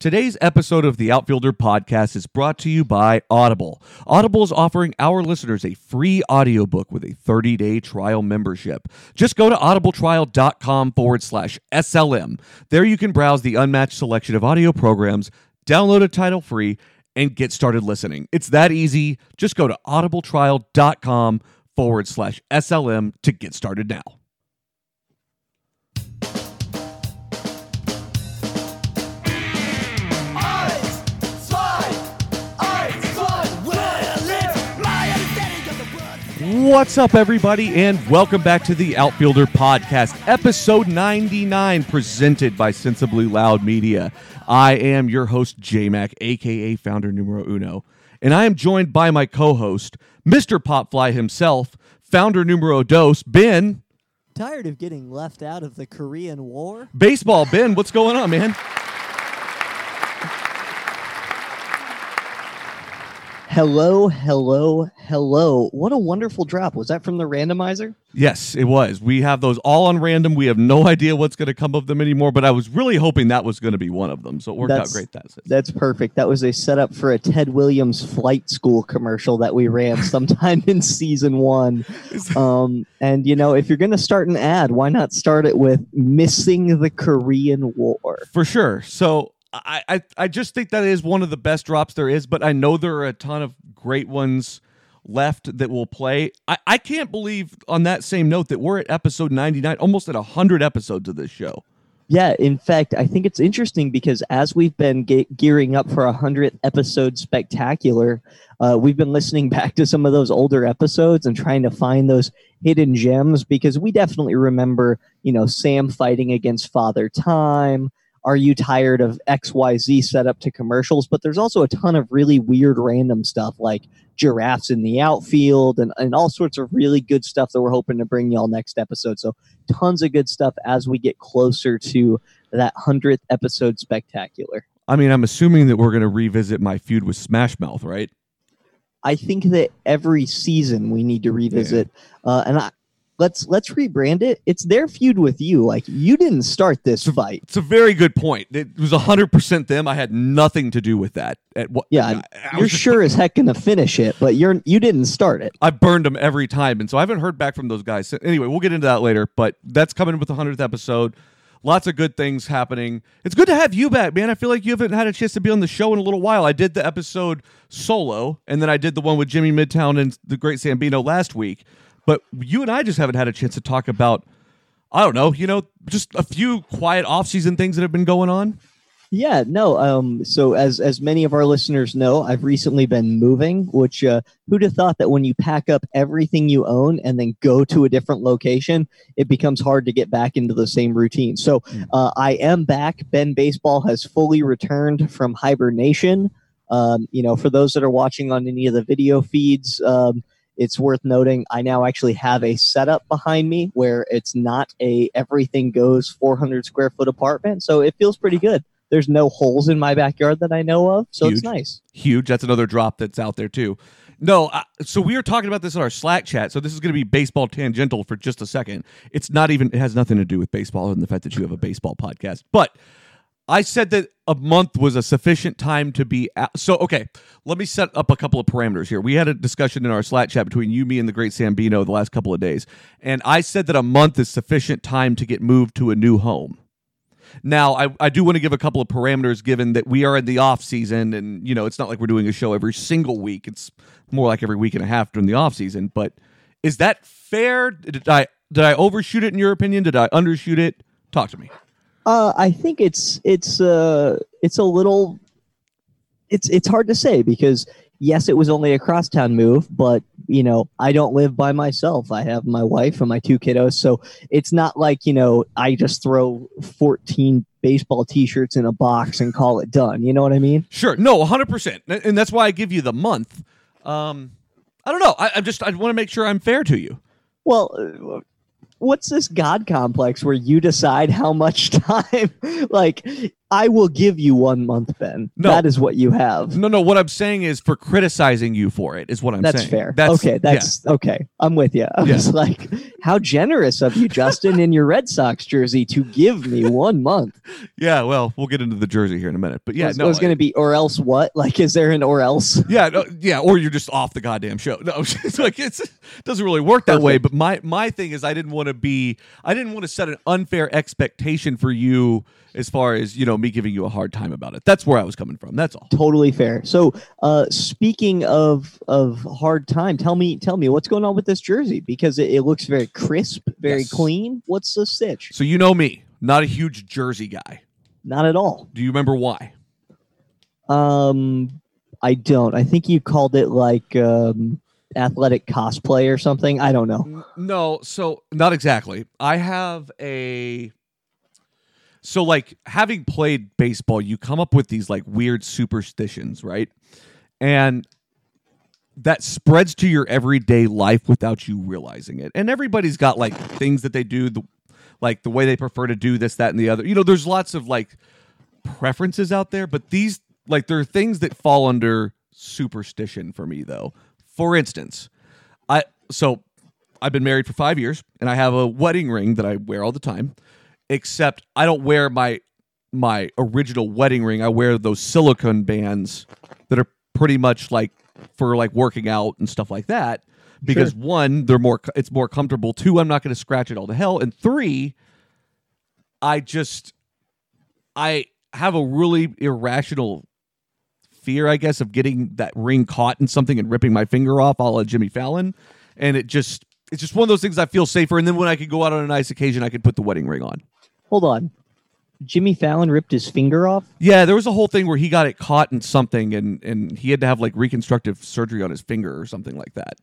Today's episode of the Outfielder podcast is brought to you by Audible. Audible is offering our listeners a free audiobook with a 30-day trial membership. Just go to audibletrial.com forward slash SLM. There you can browse the unmatched selection of audio programs, download a title free, and get started listening. It's that easy. Just go to audibletrial.com forward slash SLM to get started now. What's up, everybody, and welcome back to the Outfielder Podcast, episode 99, presented by Sensibly Loud Media. I am your host, J Mac, aka founder numero uno, and I am joined by my co host, Mr. Popfly himself, founder numero dos, Ben. Tired of getting left out of the Korean War? Baseball, Ben, what's going on, man? Hello, hello, hello. What a wonderful drop. Was that from the randomizer? Yes, it was. We have those all on random. We have no idea what's going to come of them anymore, but I was really hoping that was going to be one of them. So it worked That's- out great. That's. That's perfect. That was a setup for a Ted Williams flight school commercial that we ran sometime in season one. Um, and, you know, if you're going to start an ad, why not start it with missing the Korean War? For sure. So I, I just think that is one of the best drops there is, but I know there are a ton of great ones left that will play. I, I can't believe on that same note that we're at episode 99, almost at 100 episodes of this show. Yeah, in fact, I think it's interesting because as we've been ge- gearing up for a hundredth episode spectacular, uh, we've been listening back to some of those older episodes and trying to find those hidden gems because we definitely remember, you know, Sam fighting against Father Time. Are you tired of XYZ setup to commercials? But there's also a ton of really weird random stuff like giraffes in the outfield and, and all sorts of really good stuff that we're hoping to bring y'all next episode. So tons of good stuff as we get closer to that hundredth episode spectacular. I mean, I'm assuming that we're going to revisit my feud with Smash Mouth, right? I think that every season we need to revisit, uh, and I, let's let's rebrand it. It's their feud with you. Like you didn't start this fight. It's a very good point. It was 100% them. I had nothing to do with that. At what? Yeah, I- I You're just- sure as heck gonna finish it, but you're you didn't start it. I burned them every time, and so I haven't heard back from those guys. So anyway, we'll get into that later. But that's coming with the hundredth episode. Lots of good things happening. It's good to have you back, man. I feel like you haven't had a chance to be on the show in a little while. I did the episode solo, and then I did the one with Jimmy Midtown and the Great Sambino last week. But you and I just haven't had a chance to talk about, I don't know, you know, just a few quiet off-season things that have been going on. Yeah, no. Um, so as as many of our listeners know, I've recently been moving. Which uh, who'd have thought that when you pack up everything you own and then go to a different location, it becomes hard to get back into the same routine. So uh, I am back. Ben Baseball has fully returned from hibernation. Um, you know, for those that are watching on any of the video feeds, um, it's worth noting I now actually have a setup behind me where it's not a everything goes 400 square foot apartment, so it feels pretty good. There's no holes in my backyard that I know of, so Huge. it's nice. huge. That's another drop that's out there too. No, I, so we were talking about this in our Slack chat. So this is going to be baseball tangential for just a second. It's not even. It has nothing to do with baseball and the fact that you have a baseball podcast. But I said that a month was a sufficient time to be. Out. So okay, let me set up a couple of parameters here. We had a discussion in our Slack chat between you, me, and the Great Sambino the last couple of days, and I said that a month is sufficient time to get moved to a new home. Now, I, I do want to give a couple of parameters given that we are in the off season and, you know, it's not like we're doing a show every single week. It's more like every week and a half during the off season. But is that fair? Did I did I overshoot it in your opinion? Did I undershoot it? Talk to me. Uh, I think it's it's uh it's a little it's it's hard to say because yes, it was only a crosstown move, but you know I don't live by myself. I have my wife and my two kiddos, so it's not like you know I just throw fourteen baseball T-shirts in a box and call it done. You know what I mean? Sure. No, 100%. And that's why I give you the month. Um, I don't know. I, just, I want to make sure I'm fair to you. Well, what's this God complex where you decide how much time? like, I will give you one month, Ben. No. That is what you have. No, no. What I'm saying is for criticizing you for it is what I'm That's saying. fair. That's, okay, that's okay. I'm with you. I Yeah. was like, how generous of you, Justin, in your Red Sox jersey to give me one month. yeah. yeah, Well, we'll get into the jersey here in a minute, but yeah, was, no. it was going to be or else what? Like, is there an or else? yeah, no, yeah, or you're just off the goddamn show. No, it's like it's, it doesn't really work that way. But my my thing is, I didn't want to be, I didn't want to set an unfair expectation for you as far as you know me giving you a hard time about it. That's where I was coming from. That's all. Totally fair. So, uh, speaking of of hard time, tell me tell me what's going on with this jersey because it, it looks very crisp, very Yes. clean. What's the stitch? So you know me, not a huge jersey guy. Not at all. Do you remember why? Um, I don't. I think you called it like um, athletic cosplay or something. I don't know. No, so not exactly. I have a so like having played baseball, you come up with these like weird superstitions, right? And that spreads to your everyday life without you realizing it. And everybody's got like things that they do, the, like the way they prefer to do this, that, and the other. You know, there's lots of like preferences out there, but these like there are things that fall under superstition for me though. For instance, I so I've been married for five years and I have a wedding ring that I wear all the time, except I don't wear my my original wedding ring. I wear those silicone bands that are pretty much like for like working out and stuff like that. Because one, they're more it's more comfortable. Two, I'm not going to scratch it all to hell. And three, I just I have a really irrational fear, I guess, of getting that ring caught in something and ripping my finger off, a la Jimmy Fallon. And it just it's just one of those things I feel safer. And then when I could go out on a nice occasion, I could put the wedding ring on. Hold on. Jimmy Fallon ripped his finger off. Yeah, there was a whole thing where he got it caught in something and and he had to have like reconstructive surgery on his finger or something like that.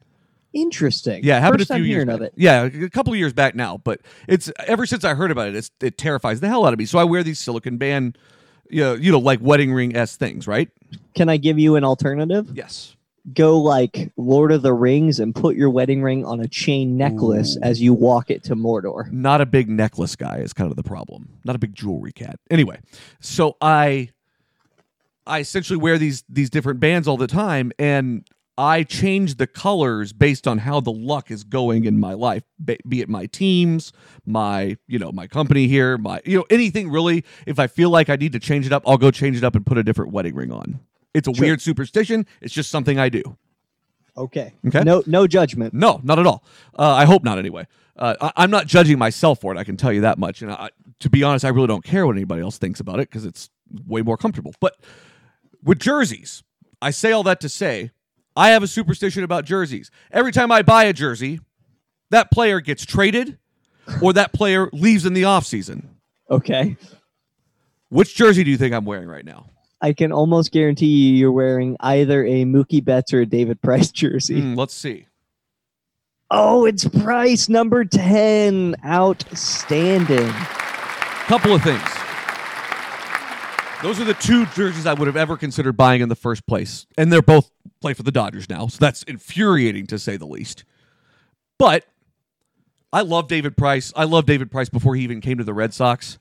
Interesting. Yeah, it happened First a few years back. of it. Yeah, a couple of years back now, but it's ever since I heard about it, it's, it terrifies the hell out of me. So I wear these silicon band, you know, you know, like wedding ring s things, right? Can I give you an alternative? Yes. Go like Lord of the Rings and put your wedding ring on a chain necklace as you walk it to Mordor. Not a big necklace guy is kind of the problem. Not a big jewelry cat. Anyway, so I I essentially wear these these different bands all the time and I change the colors based on how the luck is going in my life, be, be it my teams, my you know my company here, my you know anything really. If I feel like I need to change it up, I'll go change it up and put a different wedding ring on. It's a Sure. weird superstition. It's just something I do. Okay. Okay. No no judgment. No, not at all. Uh, I hope not. Anyway, uh, I, I'm not judging myself for it. I can tell you that much. And I, to be honest, I really don't care what anybody else thinks about it because it's way more comfortable. But with jerseys, I say all that to say, I have a superstition about jerseys. Every time I buy a jersey, that player gets traded, or that player leaves in the offseason. Okay. Which jersey do you think I'm wearing right now? I can almost guarantee you you're wearing either a Mookie Betts or a David Price jersey. Hmm, let's see. Oh, it's Price number 10. Outstanding. Couple of things. Those are the two jerseys I would have ever considered buying in the first place. And they're both play for the Dodgers now. So that's infuriating to say the least. But I love David Price. I love David Price before he even came to the Red Sox.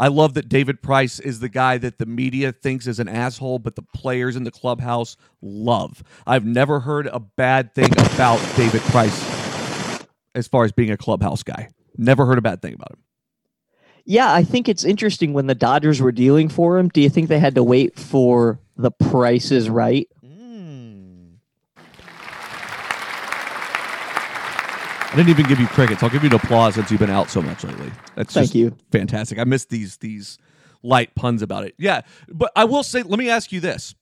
I love that David Price is the guy that the media thinks is an asshole, but the players in the clubhouse love. I've never heard a bad thing about David Price as far as being a clubhouse guy. Never heard a bad thing about him. Yeah, I think it's interesting when the Dodgers were dealing for him. Do you think they had to wait for the prices right? I didn't even give you crickets. I'll give you an applause since you've been out so much lately. That's Thank just you. fantastic. I miss these these light puns about it. Yeah, but I will say, let me ask you this: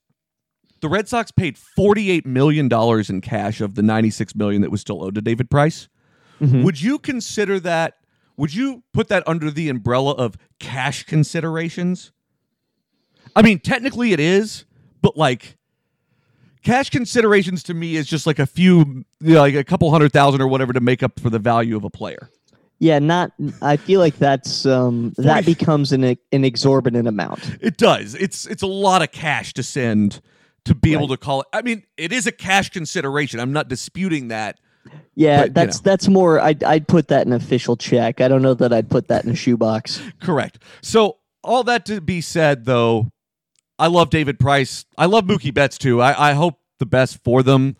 the Red Sox paid forty eight million dollars in cash of the ninety six million that was still owed to David Price. Mhm. Would you consider that? Would you put that under the umbrella of cash considerations? I mean, technically it is, but like cash considerations to me is just like a few, you know, like a couple hundred thousand or whatever to make up for the value of a player. Yeah, not. I feel like that's um that becomes an an exorbitant amount. It does. It's it's a lot of cash to send to be able to call it. I mean, it is a cash consideration. I'm not disputing that. Yeah, But, you that's know. that's more. I'd I'd put that in official check. I don't know that I'd put that in a shoebox. Correct. So all that to be said, though, I love David Price. I love Mookie Betts too. I, I hope the best for them.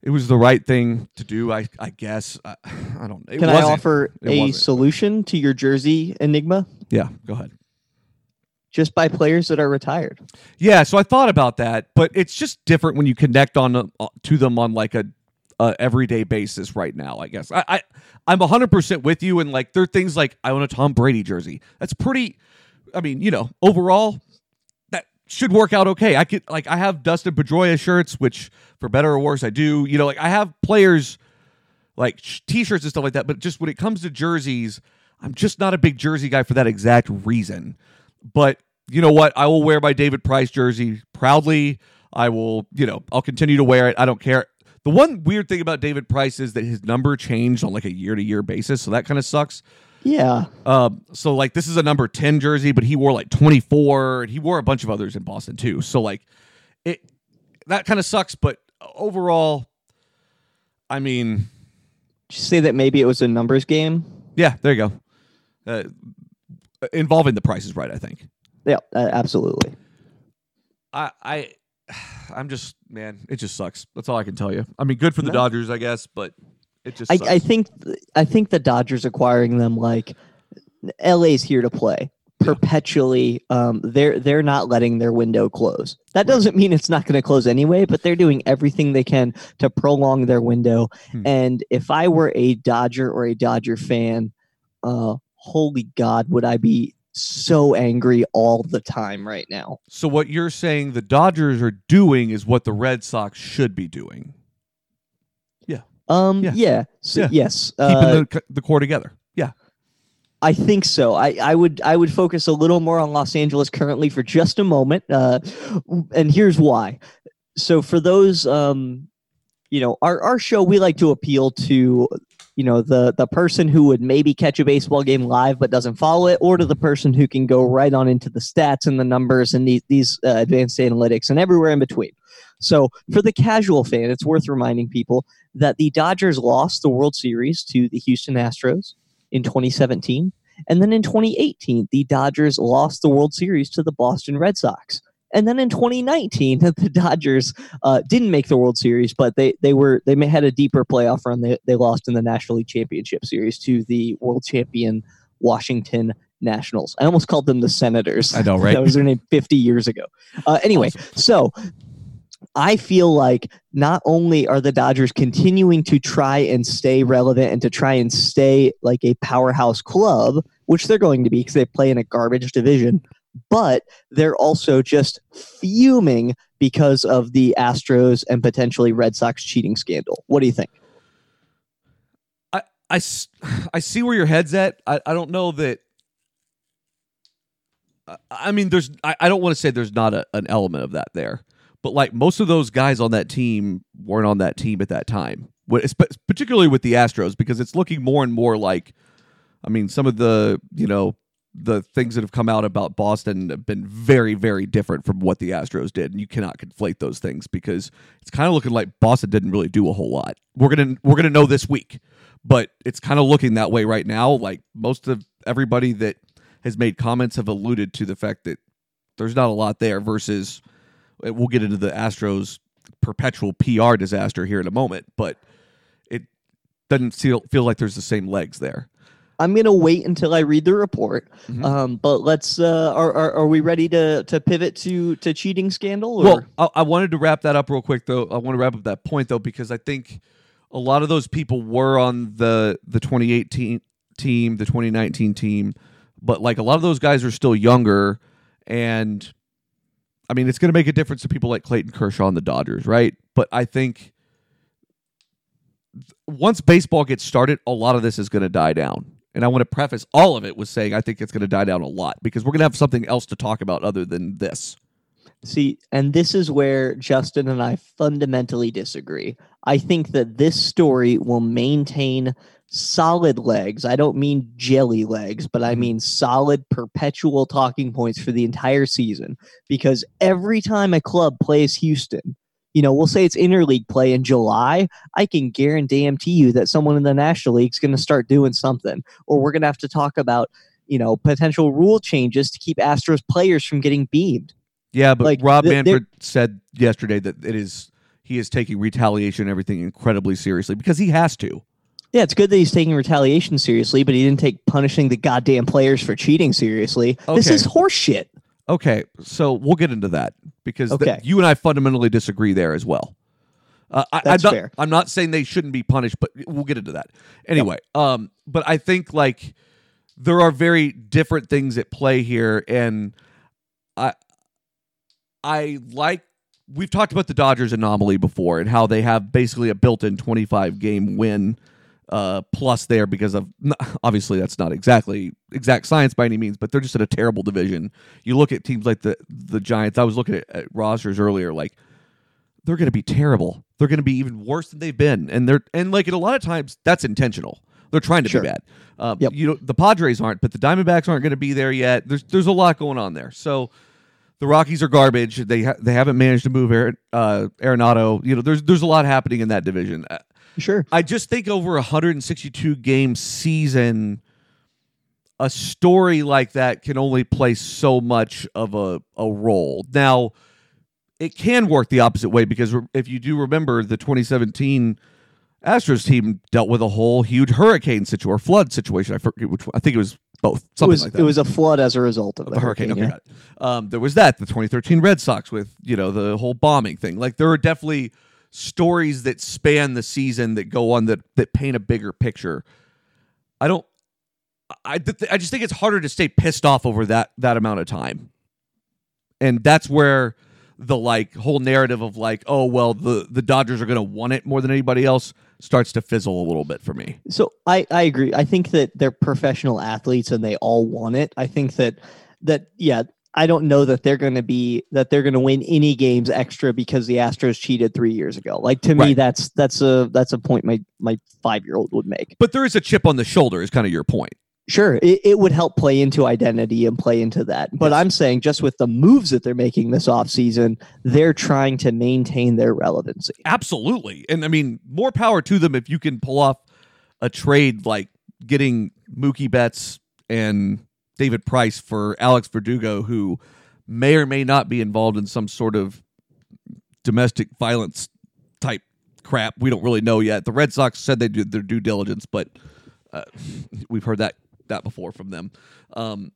It was the right thing to do, I, I guess. I, I don't. Can I offer a wasn't. solution to your jersey enigma? Yeah, go ahead. Just by players that are retired. Yeah, so I thought about that, but it's just different when you connect on uh, to them on like a, everyday basis right now. I guess I, I I'm hundred percent with you, and like there are things like I own a Tom Brady jersey. That's pretty. I mean, you know, overall should work out okay. I could like I have Dustin Pedroia shirts, which for better or worse I do. You know, like I have players like sh- t-shirts and stuff like that, but just when it comes to jerseys, I'm just not a big jersey guy for that exact reason. But you know what? I will wear my David Price jersey proudly. I will, you know, I'll continue to wear it. I don't care. The one weird thing about David Price is that his number changed on like a year to year basis, so that kind of sucks. Yeah. Um, so like this is a number 10 jersey, but he wore like 24 and he wore a bunch of others in Boston too. So like it that kind of sucks, but overall, I mean, Did you say that maybe it was a numbers game? yeah, there you go. Uh, involving the prices right, I think. Yeah, uh, absolutely. I I I'm just man, it just sucks. That's all I can tell you. I mean, good for the No. Dodgers, I guess, but it just I. I think I think the Dodgers acquiring them like LA's here to play perpetually. Um, they're they're not letting their window close. That doesn't mean it's not going to close anyway, but they're doing everything they can to prolong their window. Hmm. And if I were a Dodger or a Dodger fan, uh, holy God, would I be so angry all the time right now? so what you're saying the Dodgers are doing is what the Red Sox should be doing. Um, Yeah. yeah, So, Yeah. yes. Keeping Uh, the the core together. Yeah. I think so. I, I would I would focus a little more on Los Angeles currently for just a moment, uh, and here's why. So for those, um, you know, our our show we like to appeal to, you know, the the person who would maybe catch a baseball game live but doesn't follow it, or to the person who can go right on into the stats and the numbers and these these uh, advanced analytics and everywhere in between. So for the casual fan, it's worth reminding people that the Dodgers lost the World Series to the Houston Astros in 2017. And then in 2018, the Dodgers lost the World Series to the Boston Red Sox. And then in 2019, the Dodgers uh, didn't make the World Series, but they they were they may- had a deeper playoff run. They they lost in the National League Championship Series to the world champion Washington Nationals. I almost called them the Senators. I know, right? that was their name 50 years ago. Uh, anyway, so I feel like not only are the Dodgers continuing to try and stay relevant and to try and stay like a powerhouse club, which they're going to be because they play in a garbage division, but they're also just fuming because of the Astros and potentially Red Sox cheating scandal. What do you think? I, I, I see where your head's at. I, I don't know that. I- mean, there's. I, I don't want to say there's not a, an element of that there, but like most of those guys on that team weren't on that team at that time. Particularly with the Astros, because it's looking more and more like. I mean, some of the you know the things that have come out about Boston have been very, very different from what the Astros did, and you cannot conflate those things because it's kind of looking like Boston didn't really do a whole lot. We're gonna we're gonna know this week, but it's kind of looking that way right now. Like most of everybody that has made comments have alluded to the fact that there's not a lot there. Versus, we'll get into the Astros perpetual PR disaster here in a moment, but it doesn't feel feel like there's the same legs there. I'm gonna wait until I read the report. Mhm. Um, but let's. Uh, are, are are we ready to to pivot to to cheating scandal? Or? Well, I, I wanted to wrap that up real quick, though. I want to wrap up that point, though, because I think a lot of those people were on the the 2018 team, the 2019 team, but like a lot of those guys are still younger, and I mean, it's going to make a difference to people like Clayton Kershaw and the Dodgers, right? But I think once baseball gets started, a lot of this is going to die down. And I want to preface all of it with saying I think it's going to die down a lot because we're going to have something else to talk about other than this. See, and this is where Justin and I fundamentally disagree. I think that this story will maintain solid legs. I don't mean jelly legs, but I mm-hmm. mean solid perpetual talking points for the entire season because every time a club plays Houston, you know, we'll say it's interleague play in July, I can guarantee you that someone in the National League is going to start doing something or we're going to have to talk about you know potential rule changes to keep Astros players from getting beamed. Yeah, but Like, Rob th- Manfred said yesterday that it is he is taking retaliation and everything incredibly seriously because he has to. Yeah, it's good that he's taking retaliation seriously, but he didn't take punishing the goddamn players for cheating seriously. This is horseshit. Okay, so we'll get into that because th- you and I fundamentally disagree there as well. Uh, I, That's I'm not, fair. I'm not saying they shouldn't be punished, but we'll get into that anyway. Um, but I think like there are very different things at play here, and I I like we've talked about the Dodgers anomaly before and how they have basically a built-in 25 game win uh, plus there because of obviously that's not exactly exact science by any means, but they're just in a terrible division. You look at teams like the the Giants. I was looking at, at rosters earlier, like they're going to be terrible. They're going to be even worse than they've been, and they're and like at a lot of times that's intentional. They're trying to Sure. be bad. Um, Yep. You know the Padres aren't, but the Diamondbacks aren't going to be there yet. There's there's a lot going on there. So the Rockies are garbage. They ha- they haven't managed to move Aaron, uh, Arenado. You know there's there's a lot happening in that division. Sure. I just think over a 162 game season, a story like that can only play so much of a, a role. Now, it can work the opposite way because if you do remember, the 2017 Astros team dealt with a whole huge hurricane situation or flood situation. I forget which one. I think it was both. It Something was like that it was a flood as a result of the the hurricane. hurricane. Okay, it. Um, there was that the 2013 Red Sox with you know the whole bombing thing. Like there are definitely stories that span the season that go on that that paint a bigger picture. I don't. I th- I just think it's harder to stay pissed off over that that amount of time, and that's where the like whole narrative of like oh well the the Dodgers are going to want it more than anybody else starts to fizzle a little bit for me. So I, I agree. I think that they're professional athletes and they all want it. I think that that yeah, I don't know that they're going to be that they're going to win any games extra because the Astros cheated 3 years ago. Like to me that's that's a that's a point my my 5-year-old would make. But there is a chip on the shoulder. Is kind of your point. Sure, it, it would help play into identity and play into that. But Yes. I'm saying just with the moves that they're making this offseason, they're trying to maintain their relevancy. Absolutely. And I mean, more power to them if you can pull off a trade like getting Mookie Betts and David Price for Alex Verdugo, who may or may not be involved in some sort of domestic violence type crap. We don't really know yet. The Red Sox said they did their due diligence, but uh, we've heard that that before from them. Um,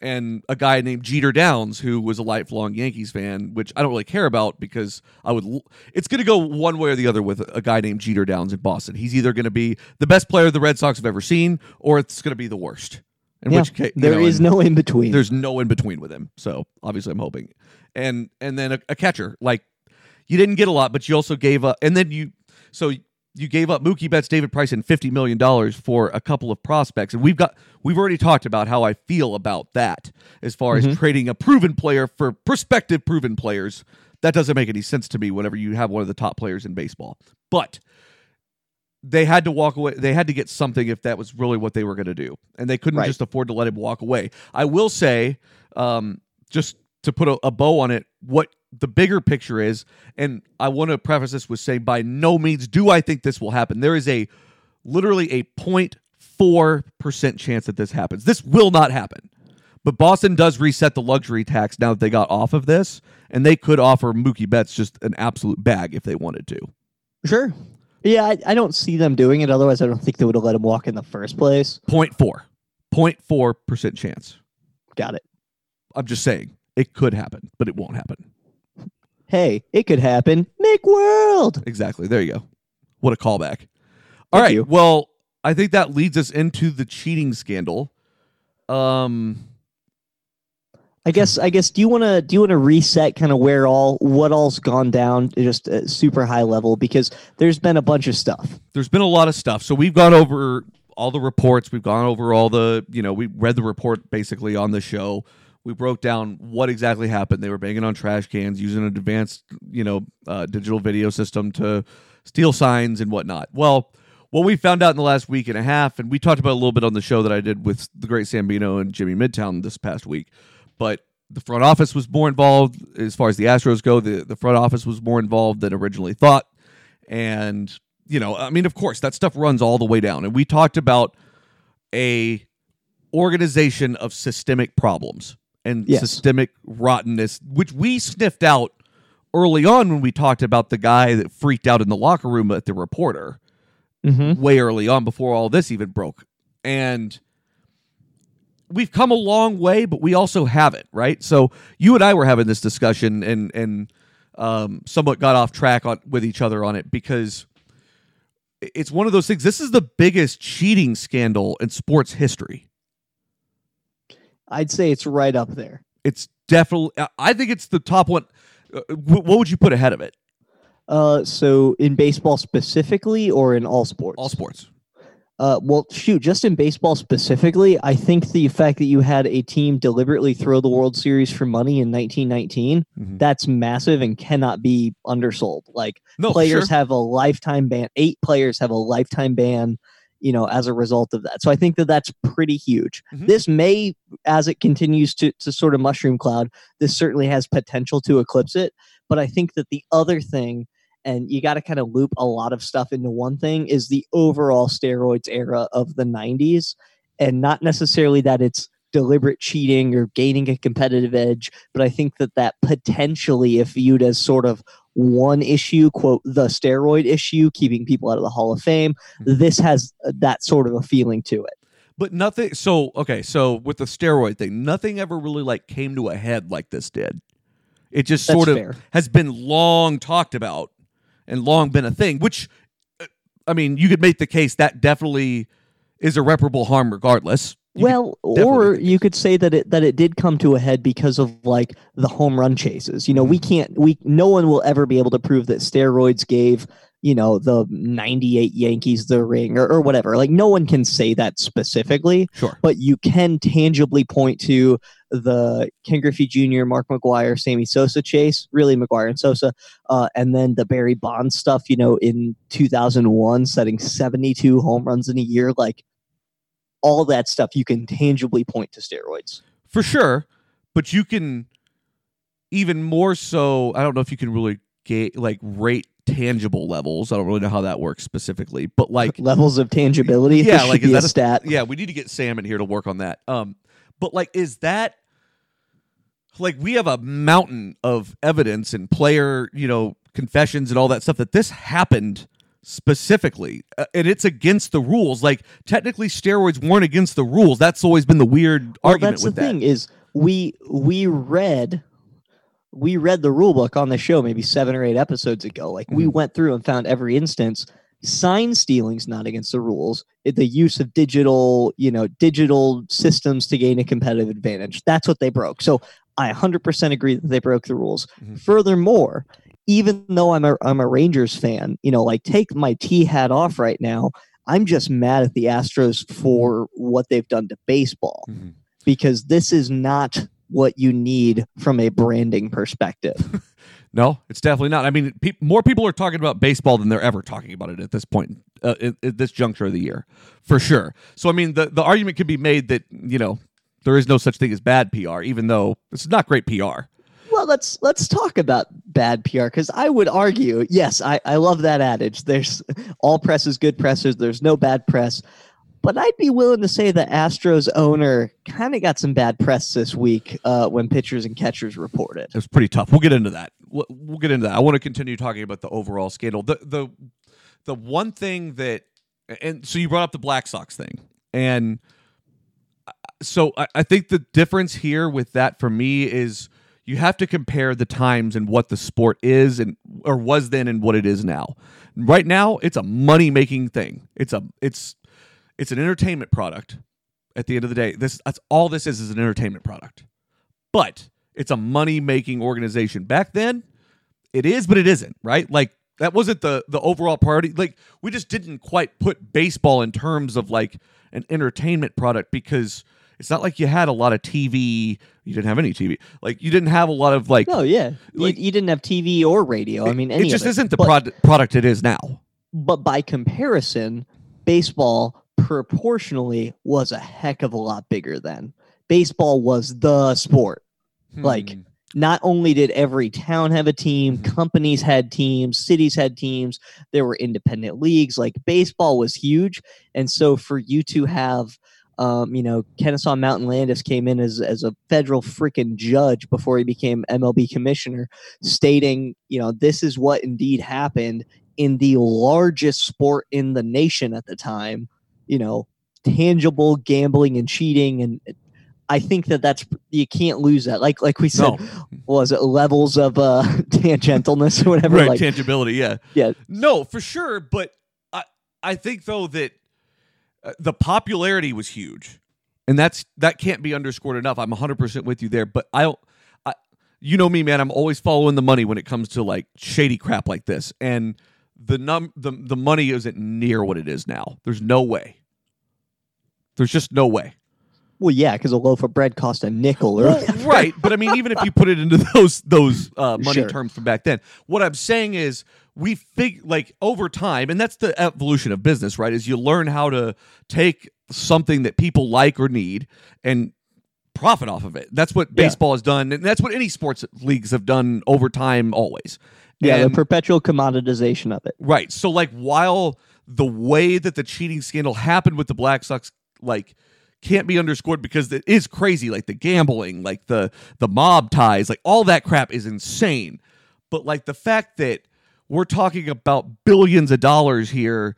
and a guy named Jeter Downs, who was a lifelong Yankees fan, which I don't really care about because I would. l- It's going to go one way or the other with a guy named Jeter Downs in Boston. He's either going to be the best player the Red Sox have ever seen, or it's going to be the worst. In Yeah, which case, there is no in between. there's no in between with him. So obviously, I'm hoping, and and then a, a catcher like you didn't get a lot, but you also gave up, and then you so you gave up Mookie Betts, David Price, and fifty million dollars for a couple of prospects, and we've got we've already talked about how I feel about that as far as mm-hmm. trading a proven player for prospective proven players. That doesn't make any sense to me. Whenever you have one of the top players in baseball, but they had to walk away. They had to get something if that was really what they were going to do, and they couldn't Right. just afford to let him walk away. I will say, um, just to put a, a bow on it, what the bigger picture is, and I want to preface this with saying, by no means do I think this will happen. There is a literally a 0.4 percent chance that this happens. This will not happen. But Boston does reset the luxury tax now that they got off of this, and they could offer Mookie Betts just an absolute bag if they wanted to. Sure. Yeah, I, I don't see them doing it. Otherwise, I don't think they would have let him walk in the first place. 0.4. 0.4 percent chance. Got it. I'm just saying it could happen, but it won't happen. Hey, it could happen. Make world. Exactly. There you go. What a callback. All Thank right. you. Well, I think that leads us into the cheating scandal. Um, I guess. I guess. Do you want to? Do you want to reset kind of where all what all's gone down, just uh, super high level? Because there's been a bunch of stuff. there's been a lot of stuff. So we've gone over all the reports. We've gone over all the, you know, we read the report basically on the show. We broke down what exactly happened. They were banging on trash cans using an advanced, you know, uh, digital video system to steal signs and whatnot. Well, what we found out in the last week and a half, and we talked about a little bit on the show that I did with the great Sambino and Jimmy Midtown this past week, but the front office was more involved as far as the Astros go. The the front office was more involved than originally thought, and you know, I mean, of course, that stuff runs all the way down. And we talked about a organization of systemic problems and Yes. systemic rottenness, which we sniffed out early on when we talked about the guy that freaked out in the locker room at the reporter Mm-hmm. way early on before all this even broke. And we've come a long way, but we also haven't, right? So you and I were having this discussion and and um, somewhat got off track on with each other on it because it's one of those things. This is the biggest cheating scandal in sports history. I'd say it's right up there. It's definitely. I think it's the top one. Uh, what would you put ahead of it? Uh, so in baseball specifically, or in all sports? All sports. Uh, well, shoot, just in baseball specifically, I think the fact that you had a team deliberately throw the World Series for money in 1919, Mhm. that's massive and cannot be undersold. Like No, players sure. have a lifetime ban. Eight players have a lifetime ban. You know, as a result of that. So I think that that's pretty huge. Mhm. This may, as it continues to to sort of mushroom cloud, this certainly has potential to eclipse it. But I think that the other thing, and you got to kind of loop a lot of stuff into one thing, is the overall steroids era of the 90s. And not necessarily that it's deliberate cheating or gaining a competitive edge, but I think that that potentially, if viewed as sort of one issue, quote, the steroid issue, keeping people out of the Hall of Fame, Mhm. this has uh, that sort of a feeling to it. But nothing. So okay. So with the steroid thing, nothing ever really like came to a head like this did. It just That's sort of fair. has been long talked about and long been a thing. Which, uh, I mean, you could make the case that definitely is irreparable harm, regardless. You well, or you could say that it that it did come to a head because of like the home run chases. You know, we can't we no one will ever be able to prove that steroids gave, you know, the 98 Yankees the ring or, or whatever. Like no one can say that specifically, sure. but you can tangibly point to the Ken Griffey Jr., Mark McGwire, Sammy Sosa chase, really McGwire and Sosa, uh, and then the Barry Bonds stuff, you know, in 2001, setting 72 home runs in a year. Like all that stuff, you can tangibly point to steroids. for sure but you can even more so i don't know if you can really ga- like rate tangible levels i don't really know how that works specifically but like Levels of tangibility. Yeah, like, is that a a- stat. yeah we need to get sam in here to work on that um but like is that like we have a mountain of evidence and player you know confessions and all that stuff that this happened specifically uh, and it's against the rules like technically steroids weren't against the rules that's always been the weird Well, argument that's with the that thing is we we read we read the rule book on the show maybe seven or eight episodes ago. Like we Mhm. went through and found every instance. Sign stealing's not against the rules. It- The use of digital, you know, digital systems to gain a competitive advantage. That's what they broke. So I 100% agree that they broke the rules. Mhm. Furthermore, even though I'm a I'm a Rangers fan, you know, like take my T hat off right now. I'm just mad at the Astros for what they've done to baseball Mhm. because this is not what you need from a branding perspective. No, it's definitely not. I mean, pe- more people are talking about baseball than they're ever talking about it at this point, uh, at, at this juncture of the year, for sure. So, I mean, the, the argument could be made that, you know, there is no such thing as bad PR, even though this is not great PR. well, let's let's talk about bad PR because I would argue, yes, I, I love that adage. There's all press is good press. There's, no bad press. But I'd be willing to say the Astros owner kind of got some bad press this week uh, when pitchers and catchers reported. It was pretty tough. We'll get into that. We'll, we'll get into that. I want to continue talking about the overall scandal. The the the one thing that, and so you brought up the Black Sox thing, and so I, I think the difference here with that for me is you have to compare the times and what the sport is and or was then and what it is now. Right now, it's a money making thing. It's a it's it's an entertainment product. At the end of the day, this that's all this is is an entertainment product. But it's a money making organization. Back then, it is, but it isn't, right? Like that wasn't the the overall priority. Like we just didn't quite put baseball in terms of like an entertainment product because it's not like you had a lot of TV. You didn't have any TV. Like you didn't have a lot of like. No, yeah, Like- you, you didn't have TV or radio. I mean, any it just of it. isn't the But- prod- product it is now. but by comparison, baseball proportionally was a heck of a lot bigger then. Baseball was the sport. Like, Hmm. Not only did every town have a team, Mhm. companies had teams, cities had teams, there were independent leagues. Like baseball was huge. And so for you to have Um, you know, Kennesaw Mountain Landis came in as as a federal freaking judge before he became MLB commissioner, stating, you know, this is what indeed happened in the largest sport in the nation at the time. You know, tangible gambling and cheating and I think that that's you can't lose that. Like like we said, No. was it levels of uh tangentialness or whatever? right, Like, tangibility. Yeah, yeah, No, for sure. But I, I think though that uh, the popularity was huge, and that's that can't be underscored enough. I'm 100 percent with you there. But I don't. I, you know me, man. I'm always following the money when it comes to like shady crap like this, and the num the the money isn't near what it is now. There's no way. There's just no way. Well, yeah, because a loaf of bread cost a nickel. Or Well, right, but I mean, even if you put it into those those uh, money Sure. terms from back then, what I'm saying is we fig like over time, and that's the evolution of business, right? Is you learn how to take something that people like or need and profit off of it. That's what Yeah. baseball has done, and that's what any sports leagues have done over time, always. yeah, the perpetual commoditization of it. Right. So like while the way that the cheating scandal happened with the Black Sox like can't be underscored because it is crazy like the gambling, like the the mob ties, like all that crap is insane. But like the fact that we're talking about billions of dollars here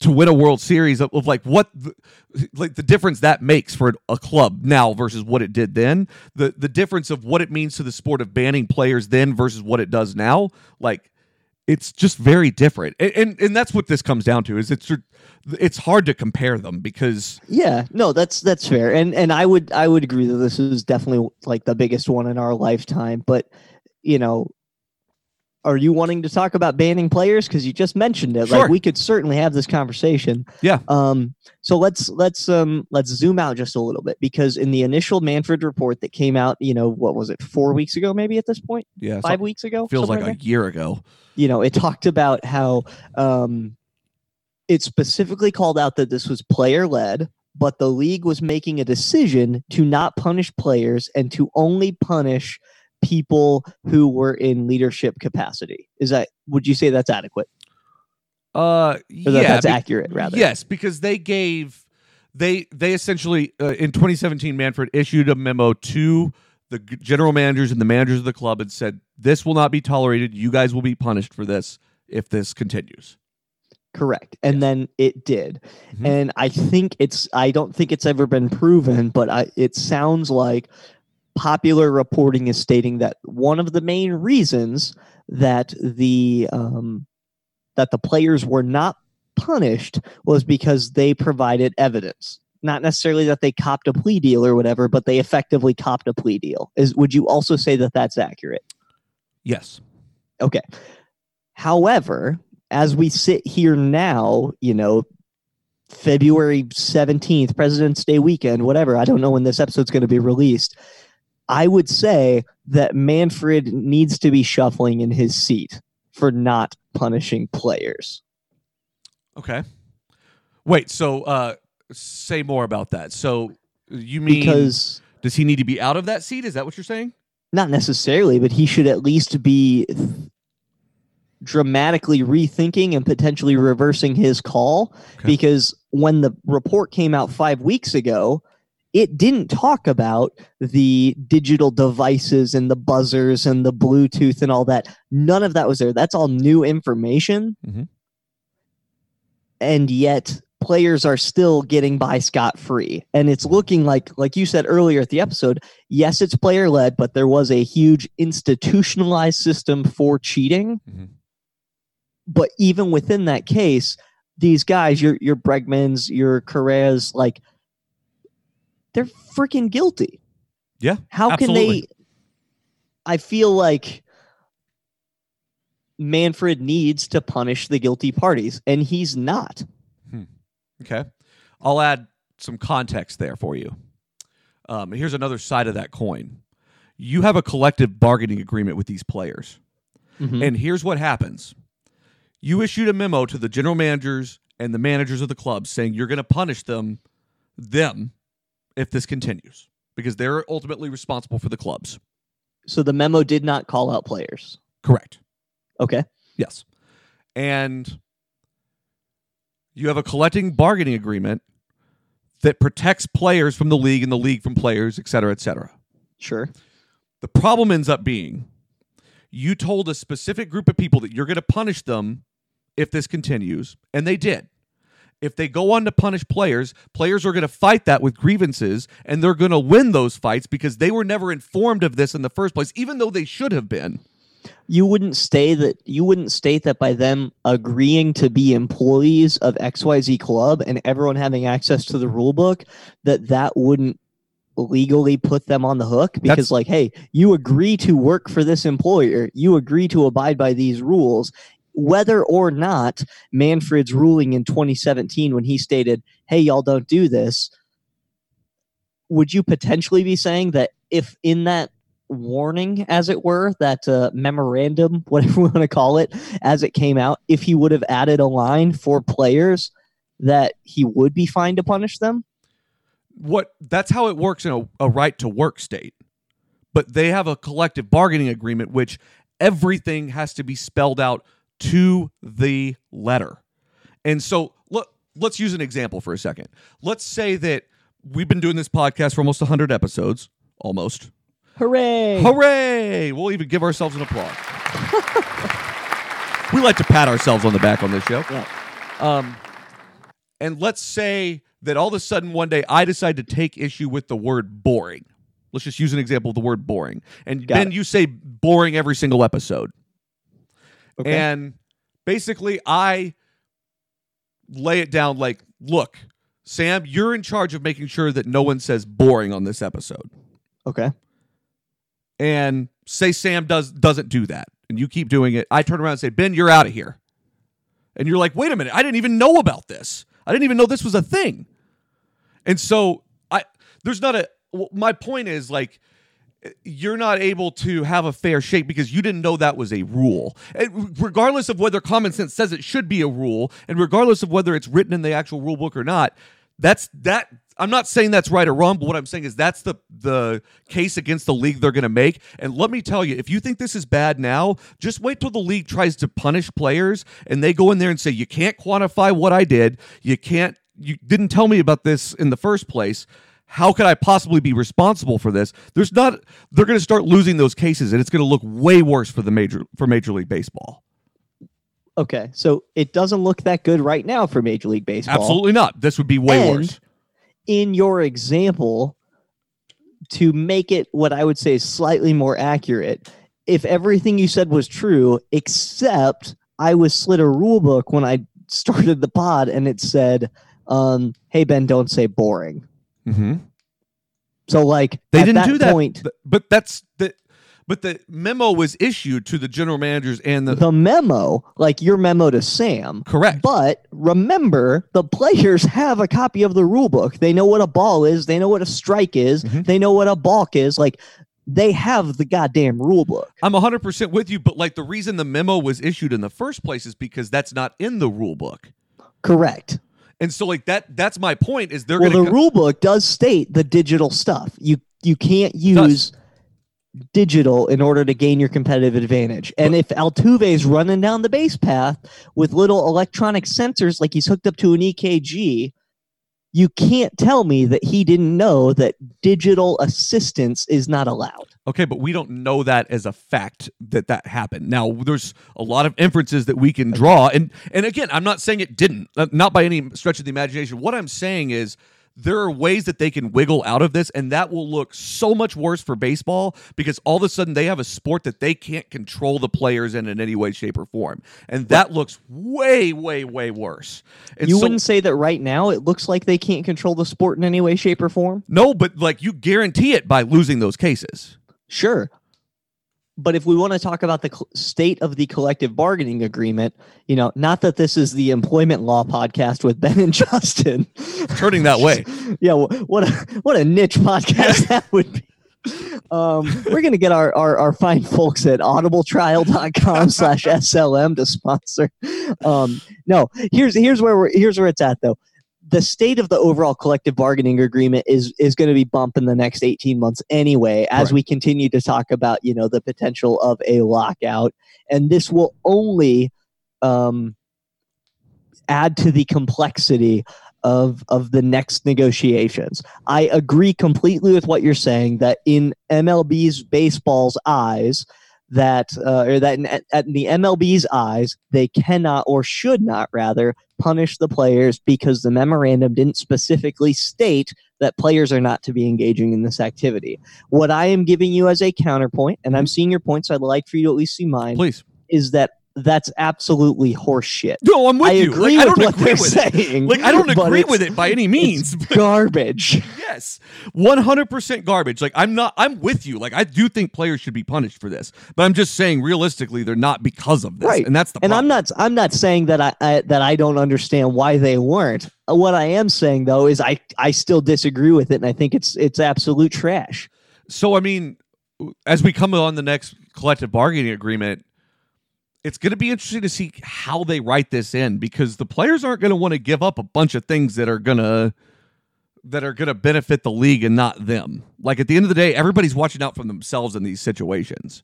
to win a World Series of, of like what the, like the difference that makes for a club now versus what it did then the the difference of what it means to the sport of banning players then versus what it does now like it's just very different and, and and that's what this comes down to is it's it's hard to compare them because Yeah, no, that's that's fair, and and I would I would agree that this is definitely like the biggest one in our lifetime. But you know, are you wanting to talk about banning players because you just mentioned it? Sure. Like we could certainly have this conversation. Yeah. Um. So let's let's um let's zoom out just a little bit because in the initial Manfred report that came out, you know, what was it, four weeks ago, maybe at this point, yeah five weeks ago, feels like a year ago you know, it talked about how um, it specifically called out that this was player led, but the league was making a decision to not punish players and to only punish people who were in leadership capacity. Is that, would you say that's adequate? uh yeah that that's be- accurate, rather? Yes, because they gave they they essentially uh, in 2017 Manfred issued a memo to the general managers and the managers of the club and said this will not be tolerated. You guys will be punished for this if this continues. Correct. And then it did. Mhm. And I think it's, I don't think it's ever been proven, but I, it sounds like popular reporting is stating that one of the main reasons that the, um, that the players were not punished was because they provided evidence. Not necessarily that they copped a plea deal or whatever, but they effectively copped a plea deal. Is would you also say that that's accurate? Yes. Okay. However, as we sit here now, you know, February 17th, President's Day weekend, whatever, I don't know when this episode's going to be released. I would say that Manfred needs to be shuffling in his seat for not punishing players. Okay. Wait, so uh say more about that. So you mean Because does he need to be out of that seat? Is that what you're saying? not necessarily, but he should at least be dramatically rethinking and potentially reversing his call Okay. because when the report came out 5 weeks ago it didn't talk about the digital devices and the buzzers and the bluetooth and all that. None of that was there. That's all new information. Mhm. and yet players are still getting by scot free and it's looking like like you said earlier at the episode yes it's player led but there was a huge institutionalized system for cheating. Mhm. but even within that case these guys your your bregmans your Correas, like they're freaking guilty Yeah, how can they i feel like manfred needs to punish the guilty parties and he's not Okay. I'll add some context there for you. Um, here's another side of that coin. You have a collective bargaining agreement with these players. Mhm. And here's what happens you issued a memo to the general managers and the managers of the clubs saying you're going to punish them, them, if this continues because they're ultimately responsible for the clubs. so the memo did not call out players Correct. okay Yes. And you have a collecting bargaining agreement that protects players from the league and the league from players, et cetera, et cetera. Sure. The problem ends up being you told a specific group of people that you're going to punish them if this continues, and they did. If they go on to punish players, players are going to fight that with grievances, and they're going to win those fights because they were never informed of this in the first place, even though they should have been. You wouldn't stay that you wouldn't state that by them agreeing to be employees of XYZ club and everyone having access to the rule book that that wouldn't legally put them on the hook because That's- like hey you agree to work for this employer you agree to abide by these rules whether or not manfred's ruling in 2017 when he stated hey y'all don't do this would you potentially be saying that if in that warning as it were that uh, memorandum whatever we want to call it as it came out if he would have added a line for players that he would be fined to punish them? What that's how it works in a, a right to work state. But they have a collective bargaining agreement which everything has to be spelled out to the letter and so look let's use an example for a second let's say that we've been doing this podcast for almost 100 episodes almost hooray hooray we'll even give ourselves an applause we like to pat ourselves on the back on this show Yeah. um, and let's say that all of a sudden one day I decide to take issue with the word boring. Let's just use an example of the word boring. And Got then it. you say boring every single episode. Okay. And basically, I lay it down like, look, Sam, you're in charge of making sure that no one says boring on this episode. okay And say Sam does doesn't do that, and you keep doing it. I turn around and say, Ben, you're out of here. And you're like, wait a minute, I didn't even know about this. I didn't even know this was a thing. And so I there's not a my point is like you're not able to have a fair shake because you didn't know that was a rule. And regardless of whether common sense says it should be a rule, and regardless of whether it's written in the actual rule book or not, that's that. I'm not saying that's right or wrong, but what I'm saying is that's the the case against the league they're going to make. And let me tell you, if you think this is bad now, just wait till the league tries to punish players and they go in there and say you can't quantify what I did, you can't, you didn't tell me about this in the first place how could I possibly be responsible for this? There's not. They're going to start losing those cases, and it's going to look way worse for the major for Major League Baseball. Okay, so it doesn't look that good right now for Major League Baseball. Absolutely not. This would be way And- worse. In your example, to make it what I would say is slightly more accurate, if everything you said was true, except I was slid a rule book when I started the pod and it said, um, "Hey Ben, don't say boring." Mm-hmm. So like They didn't do that, point, But- that's the. But the memo was issued to the general managers and the, the memo, like your memo to Sam, correct. But remember, the players have a copy of the rule book. They know what a ball is. They know what a strike is. Mhm. They know what a balk is. Like they have the goddamn rule book. I'm 100% with you, but like the reason the memo was issued in the first place is because that's not in the rule book. Correct. And so like that that's my point is they're Well, the to rule book does state the digital stuff. You you can't use digital in order to gain your competitive advantage. And if Altuve's running down the base path with little electronic sensors like he's hooked up to an EKG, you can't tell me that he didn't know that digital assistance is not allowed. Okay, but we don't know that as a fact that that happened. Now, there's a lot of inferences that we can draw, and and again, I'm not saying it didn't, uh, not by any stretch of the imagination. What I'm saying is there are ways that they can wiggle out of this, and that will look so much worse for baseball because all of a sudden they have a sport that they can't control the players in in any way, shape, or form, and that looks way, way, way worse. And you so- wouldn't say that right now it looks like they can't control the sport in any way, shape, or form? no, but like you guarantee it by losing those cases. Sure. But if we want to talk about the state of the collective bargaining agreement, you know, not that this is the employment law podcast with Ben and Justin. Turning that way. yeah, wh- what a what a niche podcast that would be. Um, we're gonna get our, our our fine folks at audibletrial.com slash SLM to sponsor. Um, no, here's here's where we're here's where it's at though. The state of the overall collective bargaining agreement is is going to be bump in the next 18 months anyway as Correct. we continue to talk about you know the potential of a lockout and this will only um, add to the complexity of of the next negotiations. I agree completely with what you're saying that in MLB's baseball's eyes that uh, or that in, at, at the MLB's eyes they cannot or should not rather punish the players because the memorandum didn't specifically state that players are not to be engaging in this activity. What I am giving you as a counterpoint, and I'm seeing your points, I'd like for you to at least see mine, Please. is that that's absolutely horseshit. No, I'm with I you. agree Like, I with don't what agree they're with it. saying. Like I don't agree with it by any means. Garbage. yes. 100% garbage. Like I'm not I'm with you. Like I do think players should be punished for this. But I'm just saying realistically they're not because of this. Right. And that's the And I'm not I'm not saying that I, I that I don't understand why they weren't. Uh, What I am saying though is I I still disagree with it and I think it's it's absolute trash. So I mean, as we come on the next collective bargaining agreement, it's going to be interesting to see how they write this in because the players aren't going to want to give up a bunch of things that are going to that are going to benefit the league and not them. Like at the end of the day, everybody's watching out for themselves in these situations.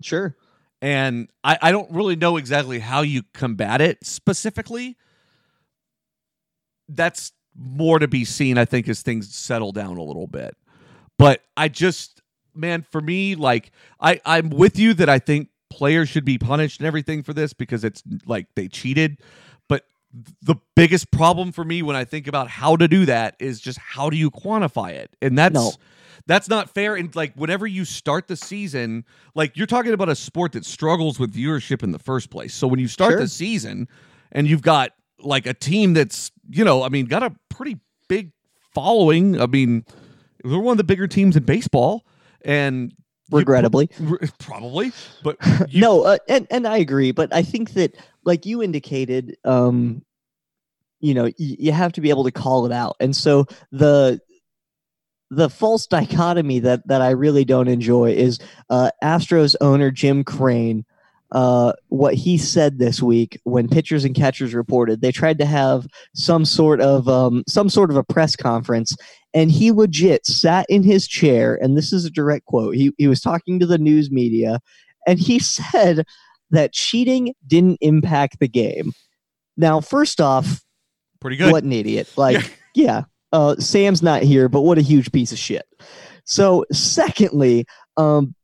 Sure. And I, I don't really know exactly how you combat it specifically. That's more to be seen, I think, as things settle down a little bit. But I just, man, for me, like I, I'm with you that I think players should be punished and everything for this because it's like they cheated. But the biggest problem for me when I think about how to do that is just how do you quantify it? And that's No. that's not fair. And like whenever you start the season, like you're talking about a sport that struggles with viewership in the first place. So when you start Sure. the season and you've got like a team that's, you know, I mean, got a pretty big following. I mean, they're one of the bigger teams in baseball. And Regrettably. r- probably, but you, no, uh, and and I agree, but I think that like you indicated, um, you know, y- you have to be able to call it out, and so the the false dichotomy that that I really don't enjoy is uh, Astros owner Jim Crane. Uh, what he said this week when pitchers and catchers reported, they tried to have some sort of um, some sort of a press conference, and he legit sat in his chair, and this is a direct quote. He he was talking to the news media, and he said that cheating didn't impact the game. Now, first off, pretty good. what an idiot! Like, Yeah. yeah, uh, Sam's not here, but what a huge piece of shit. So, secondly, um,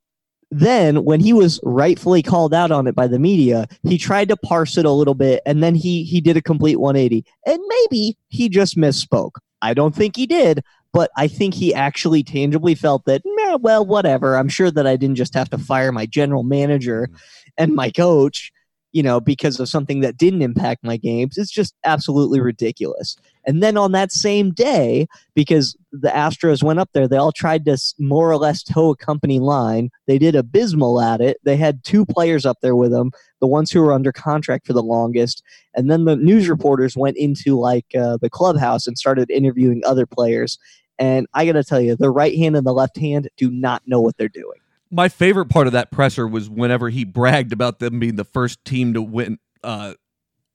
then when he was rightfully called out on it by the media, he tried to parse it a little bit, and then he he did a complete 180. And maybe he just misspoke. I don't think he did, but I think he actually tangibly felt that, "Meh, well, whatever. I'm sure that I didn't just have to fire my general manager and my coach, you know, because of something that didn't impact my games. It's just absolutely ridiculous. And then on that same day, because the Astros went up there, they all tried to more or less toe a company line. They did abysmal at it. They had two players up there with them, the ones who were under contract for the longest. And then the news reporters went into like uh, the clubhouse and started interviewing other players. And I got to tell you, the right hand and the left hand do not know what they're doing. my favorite part of that presser was whenever he bragged about them being the first team to win uh,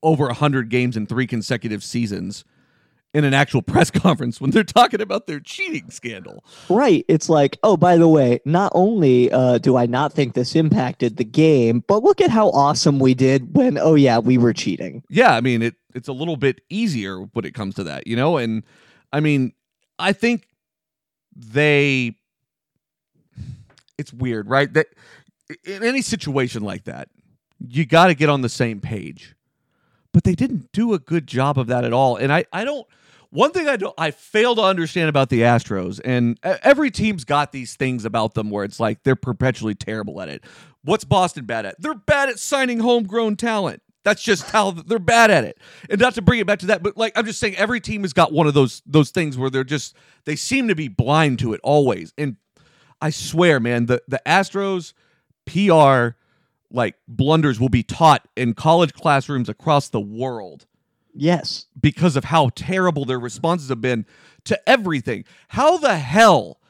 over 100 games in three consecutive seasons in an actual press conference when they're talking about their cheating scandal. Right. It's like, oh, by the way, not only uh, do I not think this impacted the game, but look at how awesome we did when, oh, yeah, we were cheating. Yeah, I mean it it's a little bit easier when it comes to that, you know? And I mean, I think they it's weird, right? That in any situation like that, you got to get on the same page. But they didn't do a good job of that at all. And I I don't one thing I don't I fail to understand about the Astros and every team's got these things about them where it's like they're perpetually terrible at it. What's Boston bad at? They're bad at signing homegrown talent. That's just how they're bad at it. And not to bring it back to that, but like I'm just saying every team has got one of those those things where they're just they seem to be blind to it always. And I swear, man, the the Astros PR like blunders will be taught in college classrooms across the world Yes. because of how terrible their responses have been to everything. How the hell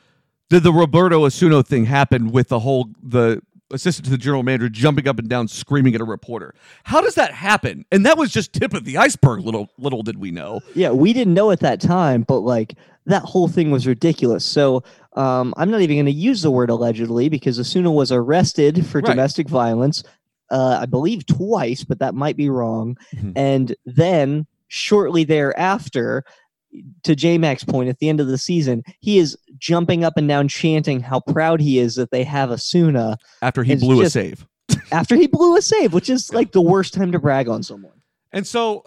did the Roberto Osuna thing happen with the whole the assistant to the general manager jumping up and down screaming at a reporter? How does that happen? And that was just tip of the iceberg. Little little did we know. Yeah, we didn't know at that time, but like that whole thing was ridiculous. So um, I'm not even going to use the word allegedly because Osuna was arrested for Right. domestic violence, uh, I believe twice, but that might be wrong. Mhm. And then shortly thereafter, to J Mac's point, at the end of the season, he is jumping up and down, chanting how proud he is that they have Osuna After he blew just- a save. after he blew a save, which is like the worst time to brag on someone. And so,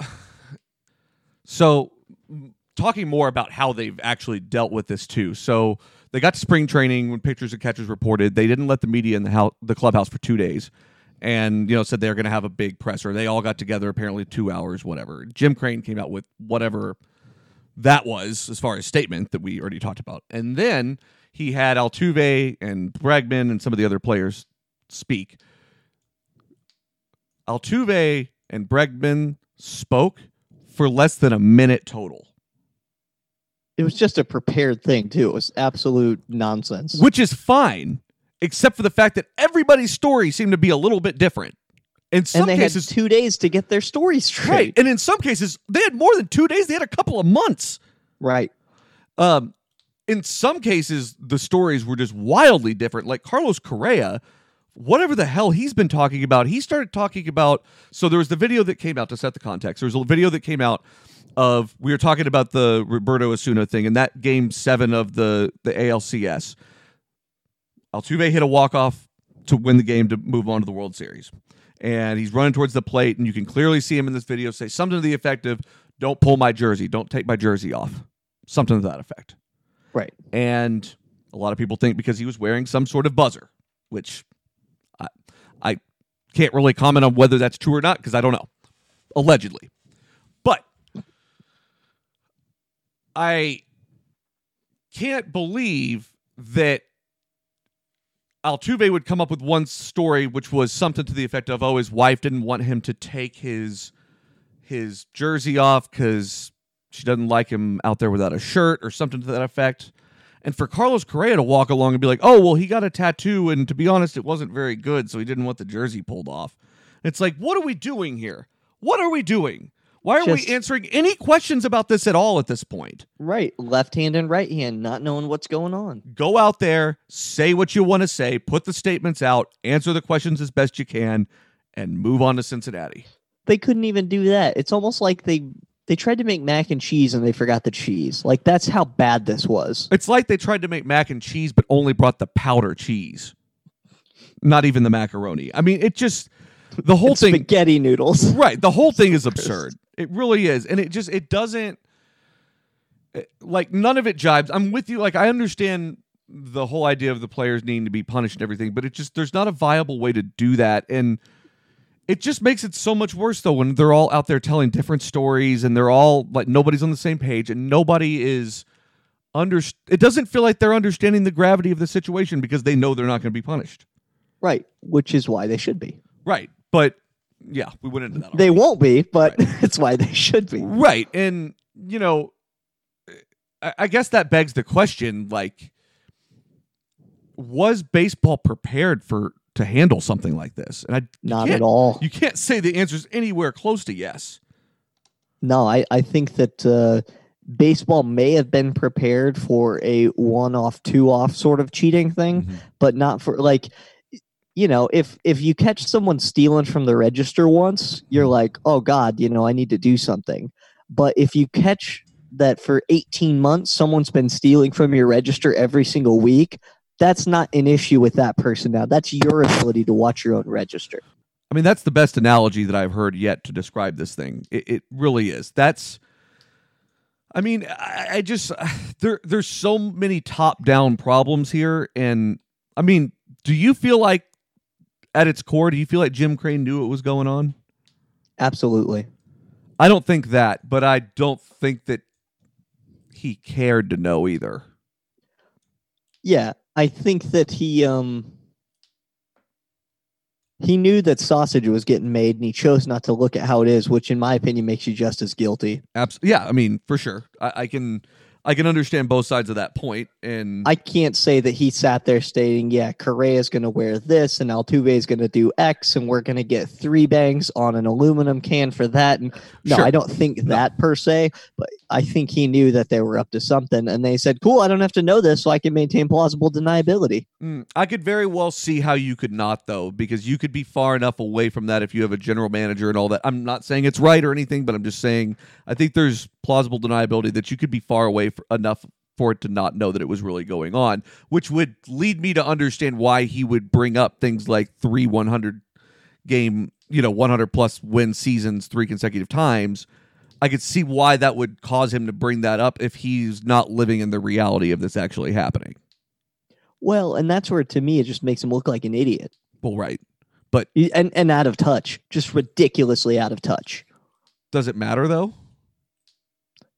so talking more about how they've actually dealt with this too. So they got to spring training when pitchers and catchers reported. They didn't let the media in the house, the clubhouse for two days, and you know said they were going to have a big presser. They all got together apparently two hours, whatever. Jim Crane came out with whatever that was as far as statement that we already talked about, and then he had Altuve and Bregman and some of the other players speak. Altuve and Bregman spoke for less than a minute total, It was just a prepared thing too. It was absolute nonsense. which is fine, except for the fact that everybody's story seemed to be a little bit different. In some and they cases, had two days to get their story straight. right, and in some cases, they had more than two days. They had a couple of months. Right. Um, in some cases, the stories were just wildly different. Like Carlos Correa, whatever the hell he's been talking about, he started talking about. So there was the video that came out to set the context. There was a video that came out of we were talking about the Roberto Osuna thing and that game seven of the the ALCS. Altuve hit a walk off to win the game to move on to the World Series, and he's running towards the plate, and you can clearly see him in this video say something to the effect of, "Don't pull my jersey, don't take my jersey off," something to that effect. Right. And a lot of people think because he was wearing some sort of buzzer, which I I can't really comment on whether that's true or not because I don't know. Allegedly. But I can't believe that Altuve would come up with one story which was something to the effect of oh his wife didn't want him to take his his jersey off cuz she doesn't like him out there without a shirt or something to that effect. And for Carlos Correa to walk along and be like, "Oh, well, he got a tattoo and to be honest, it wasn't very good, so he didn't want the jersey pulled off." It's like, "What are we doing here? What are we doing? Why are Just- we answering any questions about this at all at this point?" Right. Left hand and right hand, not knowing what's going on. Go out there, say what you want to say, put the statements out, answer the questions as best you can, and move on to Cincinnati. They couldn't even do that. It's almost like they they tried to make mac and cheese and they forgot the cheese. Like that's how bad this was. It's like they tried to make mac and cheese, but only brought the powder cheese, not even the macaroni. I mean, it just the whole thing, spaghetti noodles. right? The whole thing is absurd. It really is, and it just it doesn't it- like none of it jibes. I'm with you. Like I understand the whole idea of the players needing to be punished and everything, but it just there's not a viable way to do that, and it just makes it so much worse though when they're all out there telling different stories and they're all like nobody's on the same page and nobody is under it doesn't feel like they're understanding the gravity of the situation because they know they're not going to be punished Right. Which is why they should be. right but yeah we went into that They won't be, but it's why they should be. right and you know I, I guess that begs the question like was baseball prepared for to handle something like this and i Not at all. you can't say the answer is anywhere close to yes No, I, I think that uh, baseball may have been prepared for a one off, two off sort of cheating thing, Mhm. but not for like, you know, if if you catch someone stealing from the register once, you're like, oh God, you know, I need to do something. But if you catch that for 18 months, someone's been stealing from your register every single week, that's not an issue with that person now. That's your ability to watch your own register. I mean, that's the best analogy that I've heard yet to describe this thing. It, it really is. That's, I mean, I, I just there there's so many top down problems here, and I mean, do you feel like at its core, do you feel like Jim Crane knew what was going on? Absolutely. I don't think that, but I don't think that he cared to know either. Yeah, I think that he um he knew that sausage was getting made and he chose not to look at how it is, which in my opinion makes you just as guilty. Absolutely. yeah, I mean, for sure. I, I can I can understand both sides of that point, and I can't say that he sat there stating, "Yeah, Correa is going to wear this, and Altuve is going to do X, and we're going to get three bangs on an aluminum can for that." And no, Sure. I don't think that per se, but I think he knew that they were up to something, and they said, "Cool, I don't have to know this, so I can maintain plausible deniability." Mm, I could very well see how you could not, though, because you could be far enough away from that if you have a general manager and all that. I'm not saying it's right or anything, but I'm just saying I think there's plausible deniability that you could be far away for, enough for it to not know that it was really going on, which would lead me to understand why he would bring up things like three 100 game, you know, 100 plus win seasons three consecutive times. I could see why that would cause him to bring that up if he's not living in the reality of this actually happening. Well, and that's where to me it just makes him look like an idiot Well, right. But and and out of touch, just ridiculously out of touch. Does it matter though?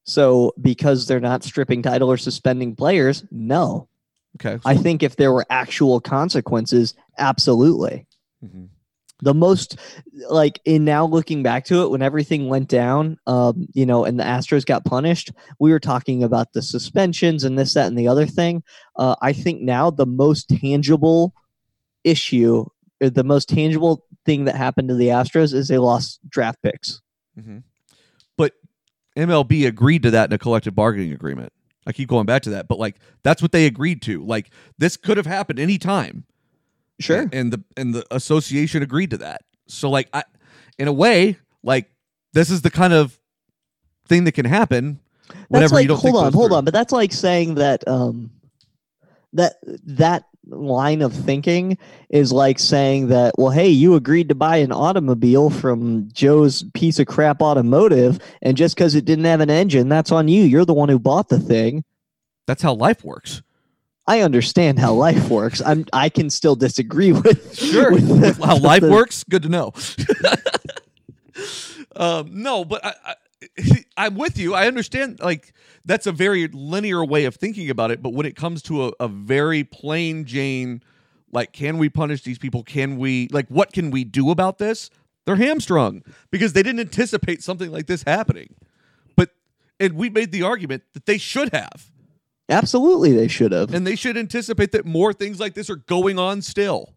So because they're not stripping title or suspending players, no. Okay. I think if there were actual consequences, absolutely. Mhm. The most like in now looking back to it, when everything went down, um, you know, and the Astros got punished, we were talking about the suspensions and this, that, and the other thing. Uh, I think now the most tangible issue, or the most tangible thing that happened to the Astros is they lost draft picks. Mhm. MLB agreed to that in a collective bargaining agreement. I keep going back to that, but like that's what they agreed to. Like this could have happened any time. Sure. And the and the association agreed to that. So like I in a way, like this is the kind of thing that can happen That's whenever like you don't hold on, hold through. on, but that's like saying that um that that line of thinking is like saying that well hey you agreed to buy an automobile from Joe's piece of crap automotive and just because it didn't have an engine that's on you you're the one who bought the thing That's how life works. I understand how life works I'm I can still disagree with Sure. with the- how life the- works, good to know. um, no, but I, I, I'm with you. I understand. Like that's a very linear way of thinking about it. But when it comes to a, a very plain Jane, like, can we punish these people? Can we like what can we do about this? They're hamstrung because they didn't anticipate something like this happening. But and we made the argument that they should have. absolutely they should have And they should anticipate that more things like this are going on still.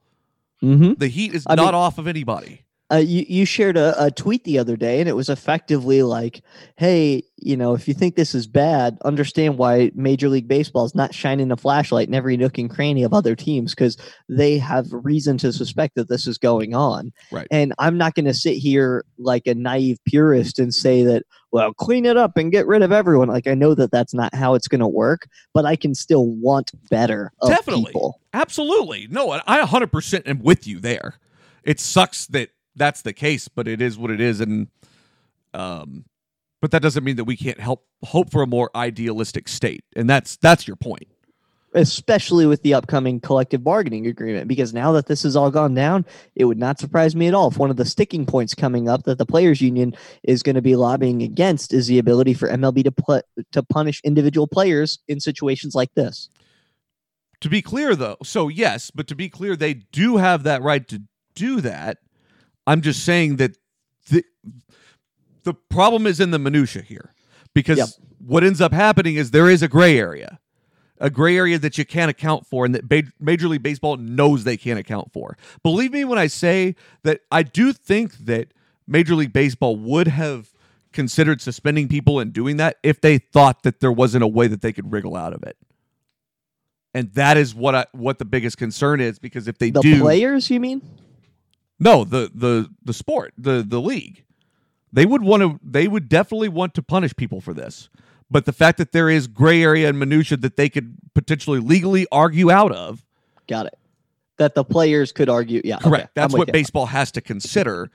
mm-hmm. The heat is I not mean- off of anybody. Uh, you, you shared a, a tweet the other day and it was effectively like hey you know if you think this is bad understand why major league baseball is not shining a flashlight in every nook and cranny of other teams because they have reason to suspect that this is going on Right. and i'm not going to sit here like a naive purist and say that well clean it up and get rid of everyone like i know that that's not how it's going to work but i can still want better of Definitely. people Absolutely. No, I I 100% am with you there. It sucks that that's the case, but it is what it is and um but that doesn't mean that we can't help hope for a more idealistic state. And that's that's your point. especially with the upcoming collective bargaining agreement because now that this has all gone down it would not surprise me at all if one of the sticking points coming up that the players union is going to be lobbying against is the ability for MLB to put to punish individual players in situations like this To be clear though, so yes, but to be clear they do have that right to do that. I'm just saying that the the problem is in the minutia here because Yep. what ends up happening is there is a gray area. A gray area that you can't account for and that ba- Major League Baseball knows they can't account for. Believe me when I say that I do think that Major League Baseball would have considered suspending people and doing that if they thought that there wasn't a way that they could wriggle out of it. And that is what I what the biggest concern is because if they do the do players you mean no, the the the sport, the the league. They would want to they would definitely want to punish people for this. But the fact that there is gray area and minutia that they could potentially legally argue out of, got it that the players could argue yeah okay, correct. That's I'm with what you. baseball has to consider.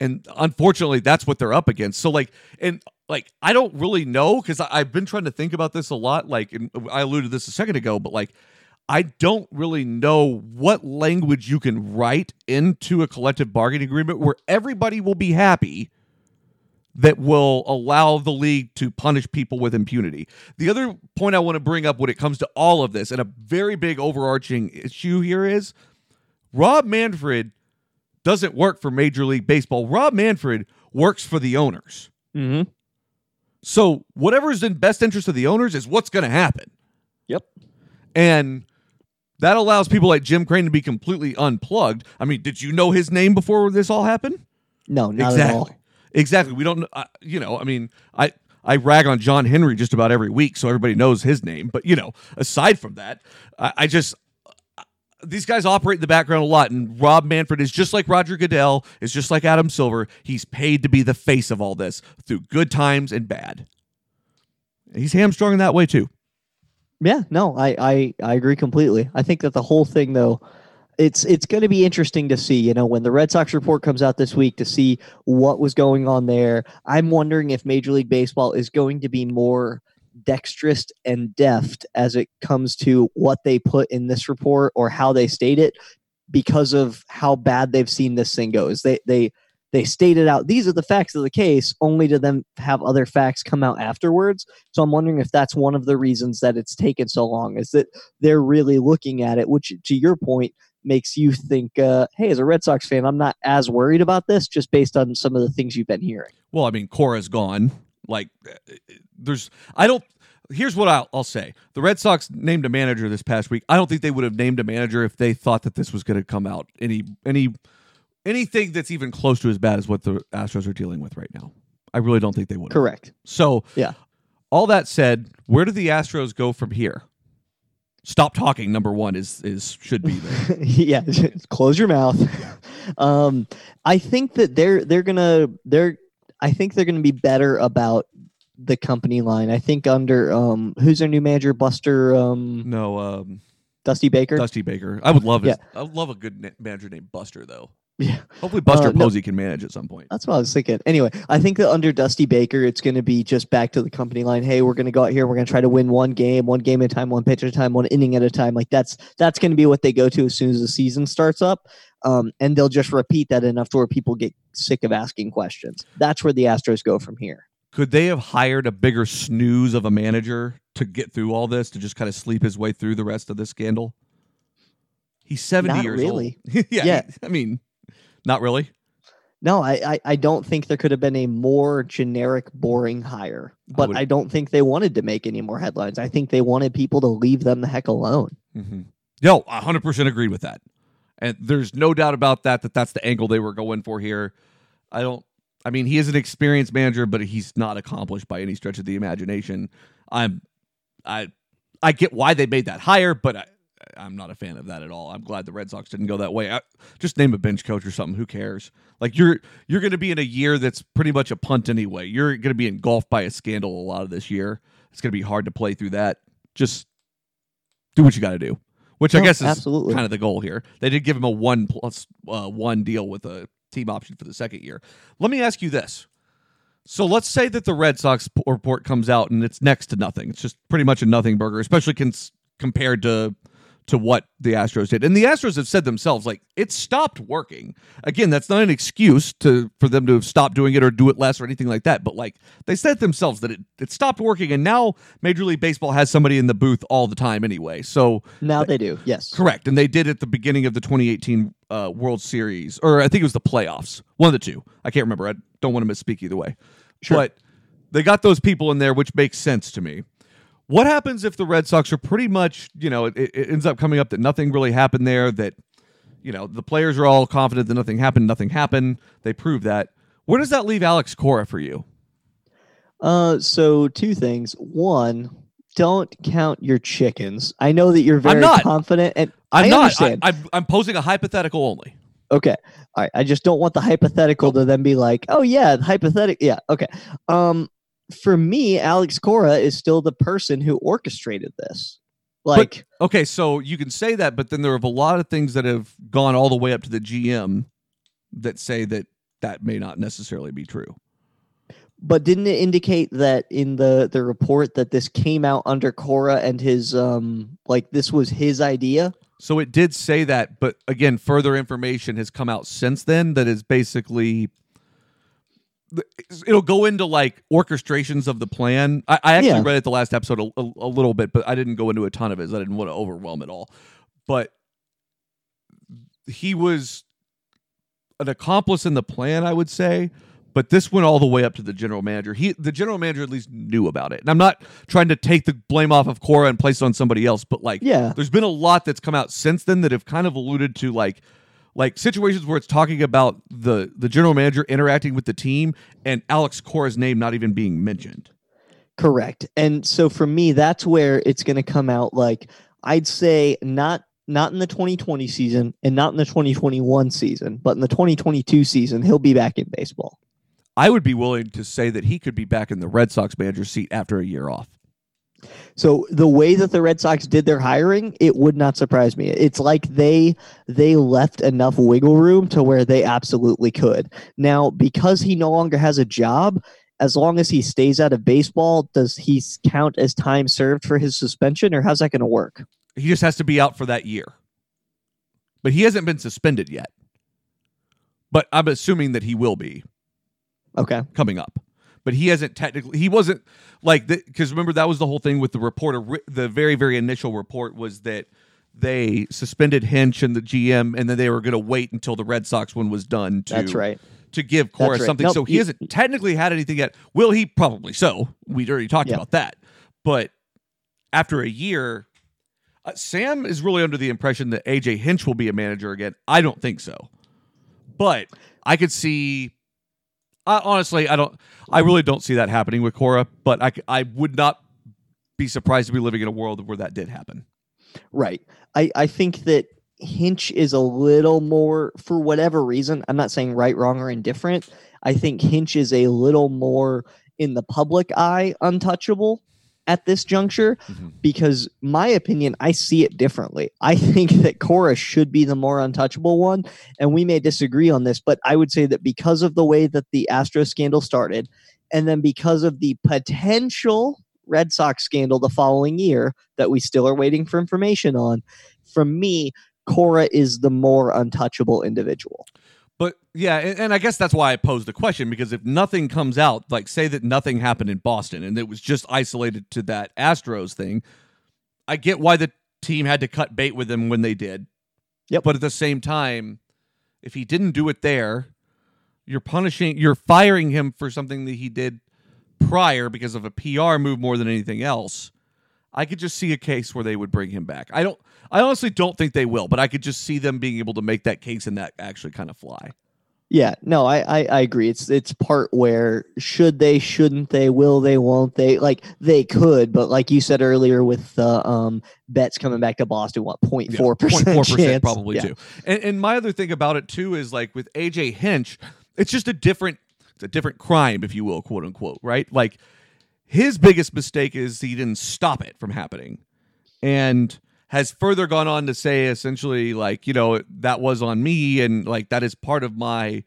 And unfortunately, that's what they're up against. So like and like I don't really know because I've been trying to think about this a lot. Like and I alluded to this a second ago, but like I don't really know what language you can write into a collective bargaining agreement where everybody will be happy that will allow the league to punish people with impunity. The other point I want to bring up when it comes to all of this, and a very big overarching issue here is Rob Manfred doesn't work for Major League Baseball. Rob Manfred works for the owners. Mhm. So whatever is in best interest of the owners is what's going to happen. Yep. And that allows people like Jim Crane to be completely unplugged. I mean, did you know his name before this all happened? No, not exactly. at all. Exactly. We don't. Uh, you know. I mean, I I rag on John Henry just about every week, so everybody knows his name. But you know, aside from that, I, I just these guys operate in the background a lot, and Rob Manfred is just like Roger Goodell, is just like Adam Silver. He's paid to be the face of all this through good times and bad. He's hamstrung in that way too. Yeah, no, I, I I agree completely. I think that the whole thing though, it's it's going to be interesting to see. You know, when the Red Sox report comes out this week to see what was going on there. I'm wondering if Major League Baseball is going to be more dexterous and deft as it comes to what they put in this report or how they state it because of how bad they've seen this thing go. Is they they they stated out these are the facts of the case only to then have other facts come out afterwards so i'm wondering if that's one of the reasons that it's taken so long is that they're really looking at it which to your point makes you think uh, hey as a red sox fan i'm not as worried about this just based on some of the things you've been hearing Well, I mean, Cora's gone. Like, uh, there's, I don't. Here's what I'll, I'll say: the Red Sox named a manager this past week. I don't think they would have named a manager if they thought that this was going to come out any any anything that's even close to as bad as what the Astros are dealing with right now. I really don't think they would. correct So, Yeah. All that said, where do the Astros go from here? Stop talking. Number one is is should be there. yeah close your mouth um i think that they're they're gonna they're i think they're gonna be better about the company line i think under um who's their new manager buster um no, um, dusty baker Dusty Baker. I would love it. Yeah. I would love a good na- manager named Buster though. Yeah Hopefully, Buster Uh, no. Posey can manage at some point. That's what I was thinking. Anyway, I think that under Dusty Baker, it's going to be just back to the company line. Hey, we're going to go out here. We're going to try to win one game, one game at a time, one pitch at a time, one inning at a time. Like that's that's going to be what they go to as soon as the season starts up, um, and they'll just repeat that enough to where people get sick of asking questions. That's where the Astros go from here. Could they have hired a bigger snooze of a manager to get through all this to just kind of sleep his way through the rest of this scandal? He's seventy Not years really. old. yeah, Yeah. he- I mean, not really. No, I, I I don't think there could have been a more generic, boring hire. But would- I don't think they wanted to make any more headlines. I think they wanted people to leave them the heck alone. Mm-hmm. Yo, hundred percent agreed with that, and there's no doubt about that. That that's the angle they were going for here. I don't. I mean, he is an experienced manager, but he's not accomplished by any stretch of the imagination. I'm, I, I get why they made that hire, but I, I'm not a fan of that at all. I'm glad the Red Sox didn't go that way. I, just name a bench coach or something. Who cares? Like you're you're going to be in a year that's pretty much a punt anyway. You're going to be engulfed by a scandal a lot of this year. It's going to be hard to play through that. Just do what you got to do. Which I guess is absolutely. kind of the goal here. They did give him a one plus uh, one deal with a team option for the second year. Let me ask you this. So let's say that the Red Sox report comes out and it's next to nothing. It's just pretty much a nothing burger, especially cons- compared to to what the Astros did. And the Astros have said themselves like it stopped working. Again, that's not an excuse to for them to have stopped doing it or do it less or anything like that, but like they said themselves that it, it stopped working and now Major League Baseball has somebody in the booth all the time anyway. So Now they do. Yes. Correct, and they did at the beginning of the 2018 uh, World Series, or I think it was the playoffs. One of the two. I can't remember. I don't want to misspeak either way. Sure. But they got those people in there, which makes sense to me. What happens if the Red Sox are pretty much, you know, it, it ends up coming up that nothing really happened there, that, you know, the players are all confident that nothing happened, nothing happened. They prove that. Where does that leave Alex Cora for you? Uh, so two things. One, don't count your chickens. I know that you're very confident, and I'm I not. I, understand. I'm, I'm posing a hypothetical only. okay, all right. I just don't want the hypothetical to then be like, oh yeah, hypothetical. Yeah, okay. Um, for me, Alex Cora is still the person who orchestrated this. Like, Okay, so you can say that, but then there are a lot of things that have gone all the way up to the GM that say that that may not necessarily be true. but didn't it indicate that in the the report that this came out under Cora and his um, like this was his idea? So it did say that, but again, further information has come out since then that is basically it'll go into like orchestrations of the plan. I, I actually Yeah. read it the last episode a, a, a little bit, but I didn't go into a ton of it. I didn't want to overwhelm it all. But he was an accomplice in the plan, I would say. but this went all the way up to the general manager. He, the general manager, at least knew about it. And I'm not trying to take the blame off of Cora and place it on somebody else, but like, Yeah. there's been a lot that's come out since then that have kind of alluded to like, like situations where it's talking about the the general manager interacting with the team and Alex Cora's name not even being mentioned. Correct. And so for me, that's where it's going to come out like I'd say not not in the 2020 season and not in the 2021 season, but in the 2022 season, he'll be back in baseball. I would be willing to say that he could be back in the Red Sox manager seat after a year off. So the way that the Red Sox did their hiring, it would not surprise me. It's like they they left enough wiggle room to where they absolutely could. Now, because he no longer has a job, as long as he stays out of baseball, does he count as time served for his suspension or how's that going to work? He just has to be out for that year. But he hasn't been suspended yet. But I'm assuming that he will be Okay. coming up. But he hasn't technically. He wasn't like because remember that was the whole thing with the reporter. The very very initial report was that they suspended Hinch and the GM, and then they were going to wait until the Red Sox one was done. To, That's right. To give Cora right. something, Nope, so he you- hasn't technically had anything yet. Will he? Probably so. We already talked Yeah. about that. But after a year, uh, Sam is really under the impression that AJ Hinch will be a manager again. I don't think so, but I could see. I honestly, I don't. I really don't see that happening with Cora, but I, I would not be surprised to be living in a world where that did happen. Right. I, I think that Hinch is a little more, for whatever reason, I'm not saying right, wrong, or indifferent. I think Hinch is a little more in the public eye untouchable at this juncture Mhm. because my opinion i see it differently i think that cora should be the more untouchable one and we may disagree on this but i would say that because of the way that the astro scandal started and then because of the potential red sox scandal the following year that we still are waiting for information on from me cora is the more untouchable individual But yeah, and, and I guess that's why I posed the question because if nothing comes out, like say that nothing happened in Boston and it was just isolated to that Astros thing, I get why the team had to cut bait with him when they did. Yep. But at the same time, if he didn't do it there, you're punishing, you're firing him for something that he did prior because of a PR move more than anything else. I could just see a case where they would bring him back. I don't. I honestly don't think they will, but I could just see them being able to make that case and that actually kind of fly. Yeah, no, I, I I agree. It's it's part where should they, shouldn't they, will they, won't they? Like they could, but like you said earlier, with the um Betts coming back to Boston, what 04 percent 0.4% chance? probably Yeah. too. And, and my other thing about it too is like with AJ Hinch, it's just a different, it's a different crime, if you will, quote unquote, right? Like his biggest mistake is he didn't stop it from happening, and has further gone on to say essentially like you know that was on me and like that is part of my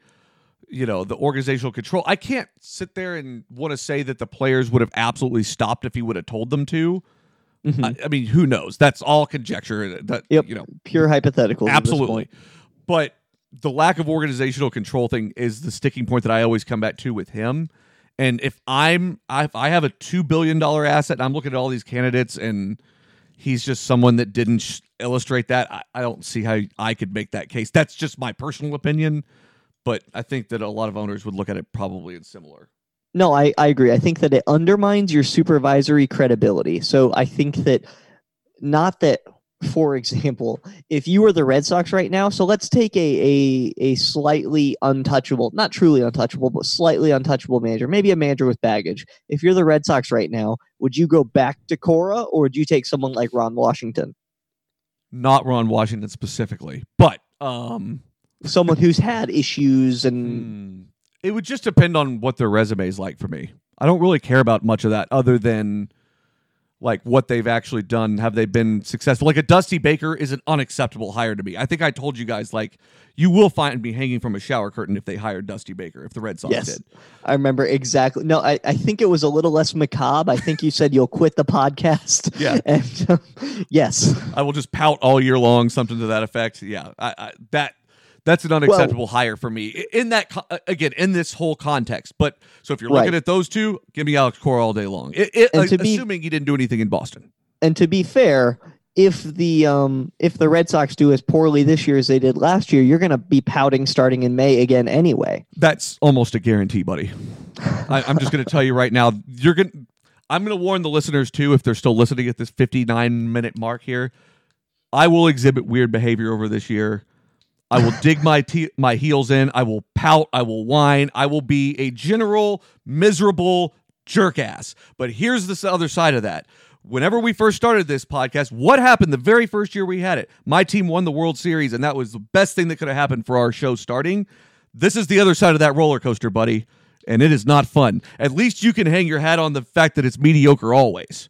you know the organizational control i can't sit there and want to say that the players would have absolutely stopped if he would have told them to Mhm. I, I mean who knows that's all conjecture that Yep. you know Pure hypothetical. absolutely but the lack of organizational control thing is the sticking point that i always come back to with him and if i'm if i have a $2 billion asset and i'm looking at all these candidates and he's just someone that didn't sh- illustrate that I, I don't see how i could make that case that's just my personal opinion but i think that a lot of owners would look at it probably in similar No, I, I agree. I think that it undermines your supervisory credibility. So I think that not that, for example, if you were the Red Sox right now, so let's take a a, a slightly untouchable, not truly untouchable, but slightly untouchable manager, maybe a manager with baggage. If you're the Red Sox right now, would you go back to Cora or would you take someone like Ron Washington? not ron washington specifically but um Someone who's had issues and Hmm. It would just depend on what their resume is like for me. I don't really care about much of that other than like what they've actually done. Have they been successful? Like a Dusty Baker is an unacceptable hire to me. I think I told you guys like you will find me hanging from a shower curtain if they hired Dusty Baker if the Red Sox Yes. did. I remember exactly. No, I, I think it was a little less macabre. I think you said you'll quit the podcast. Yeah. And um, yes, I will just pout all year long, something to that effect. Yeah, I, I, that that's an unacceptable hire for me in that again in this whole context. But so if you're looking at those two, give me Alex Cora all day long. It, it, be- assuming he didn't do anything in Boston. and to be fair, if the um if the Red Sox do as poorly this year as they did last year, you're going to be pouting starting in May again anyway. That's almost a guarantee, buddy. I, I'm just going to tell you right now. You're going. I'm going to warn the listeners too, if they're still listening at this 59 minute mark here. I will exhibit weird behavior over this year. I will dig my te- my heels in. I will pout. I will whine. I will be a general miserable jerk ass. But here's the other side of that. Whenever we first started this podcast, what happened the very first year we had it? My team won the World Series, and that was the best thing that could have happened for our show starting. This is the other side of that roller coaster, buddy, and it is not fun. At least you can hang your hat on the fact that it's mediocre always.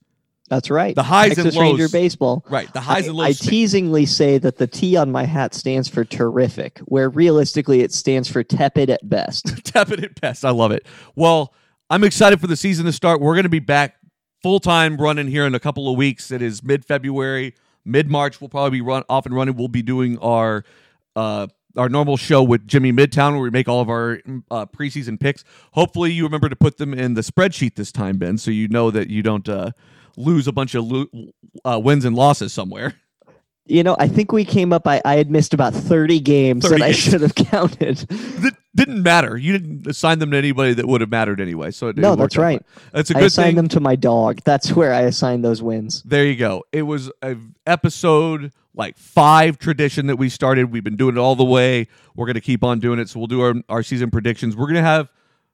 That's right. The highs and Texas Ranger lows- baseball. Right. The highs I, and lows. I teasingly say that the T on my hat stands for terrific, where realistically it stands for tepid at best. tepid at best. I love it. Well, I'm excited for the season to start. We're going to be back full time running here in a couple of weeks. It is mid February, mid March. We'll probably be run off and running. We'll be doing our uh, our normal show with Jimmy Midtown, where we make all of our uh, preseason picks. Hopefully, you remember to put them in the spreadsheet this time, Ben, so you know that you don't uh, lose a bunch of lo- uh, wins and losses somewhere. You know, I think we came up. I, I had missed about thirty games 30 that I should have counted. that didn't matter. You didn't assign them to anybody that would have mattered anyway. So No, that's right. That's a I good assigned thing. them to my dog. That's where I assigned those wins. There you go. It was a episode like five tradition that we started. We've been doing it all the way. We're going to keep on doing it. So we'll do our, our season predictions. We're going to have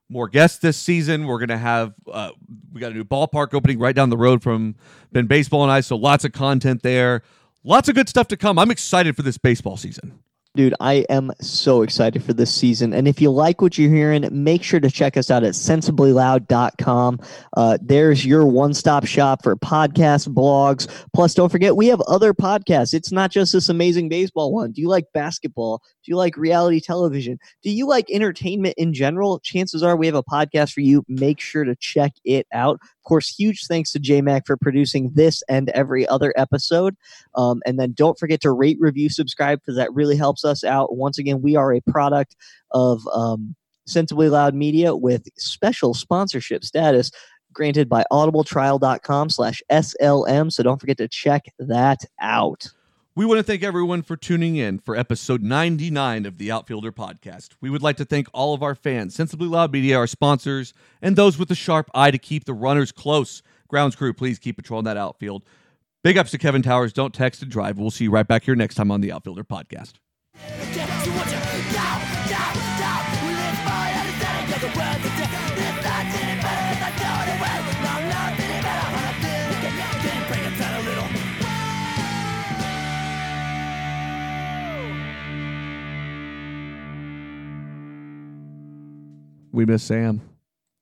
more guests this season. We're going to have, uh, we got a new ballpark opening right down the road from Ben Baseball and I. So lots of content there. Lots of good stuff to come. I'm excited for this baseball season. Dude, I am so excited for this season. And if you like what you're hearing, make sure to check us out at sensiblyloud.com. Uh, there's your one stop shop for podcasts, blogs. Plus, don't forget, we have other podcasts. It's not just this amazing baseball one. Do you like basketball? Do you like reality television? Do you like entertainment in general? Chances are we have a podcast for you. Make sure to check it out. Of course, huge thanks to JMac for producing this and every other episode. Um, and then don't forget to rate, review, subscribe because that really helps us out. Once again, we are a product of um, Sensibly Loud Media with special sponsorship status granted by audibletrial.com slash SLM. So don't forget to check that out. We want to thank everyone for tuning in for episode 99 of the Outfielder podcast. We would like to thank all of our fans, Sensibly Loud Media, our sponsors, and those with a sharp eye to keep the runners close. Grounds crew, please keep patrolling that outfield. Big ups to Kevin Towers. Don't text and drive. We'll see you right back here next time on the Outfielder podcast. We miss Sam.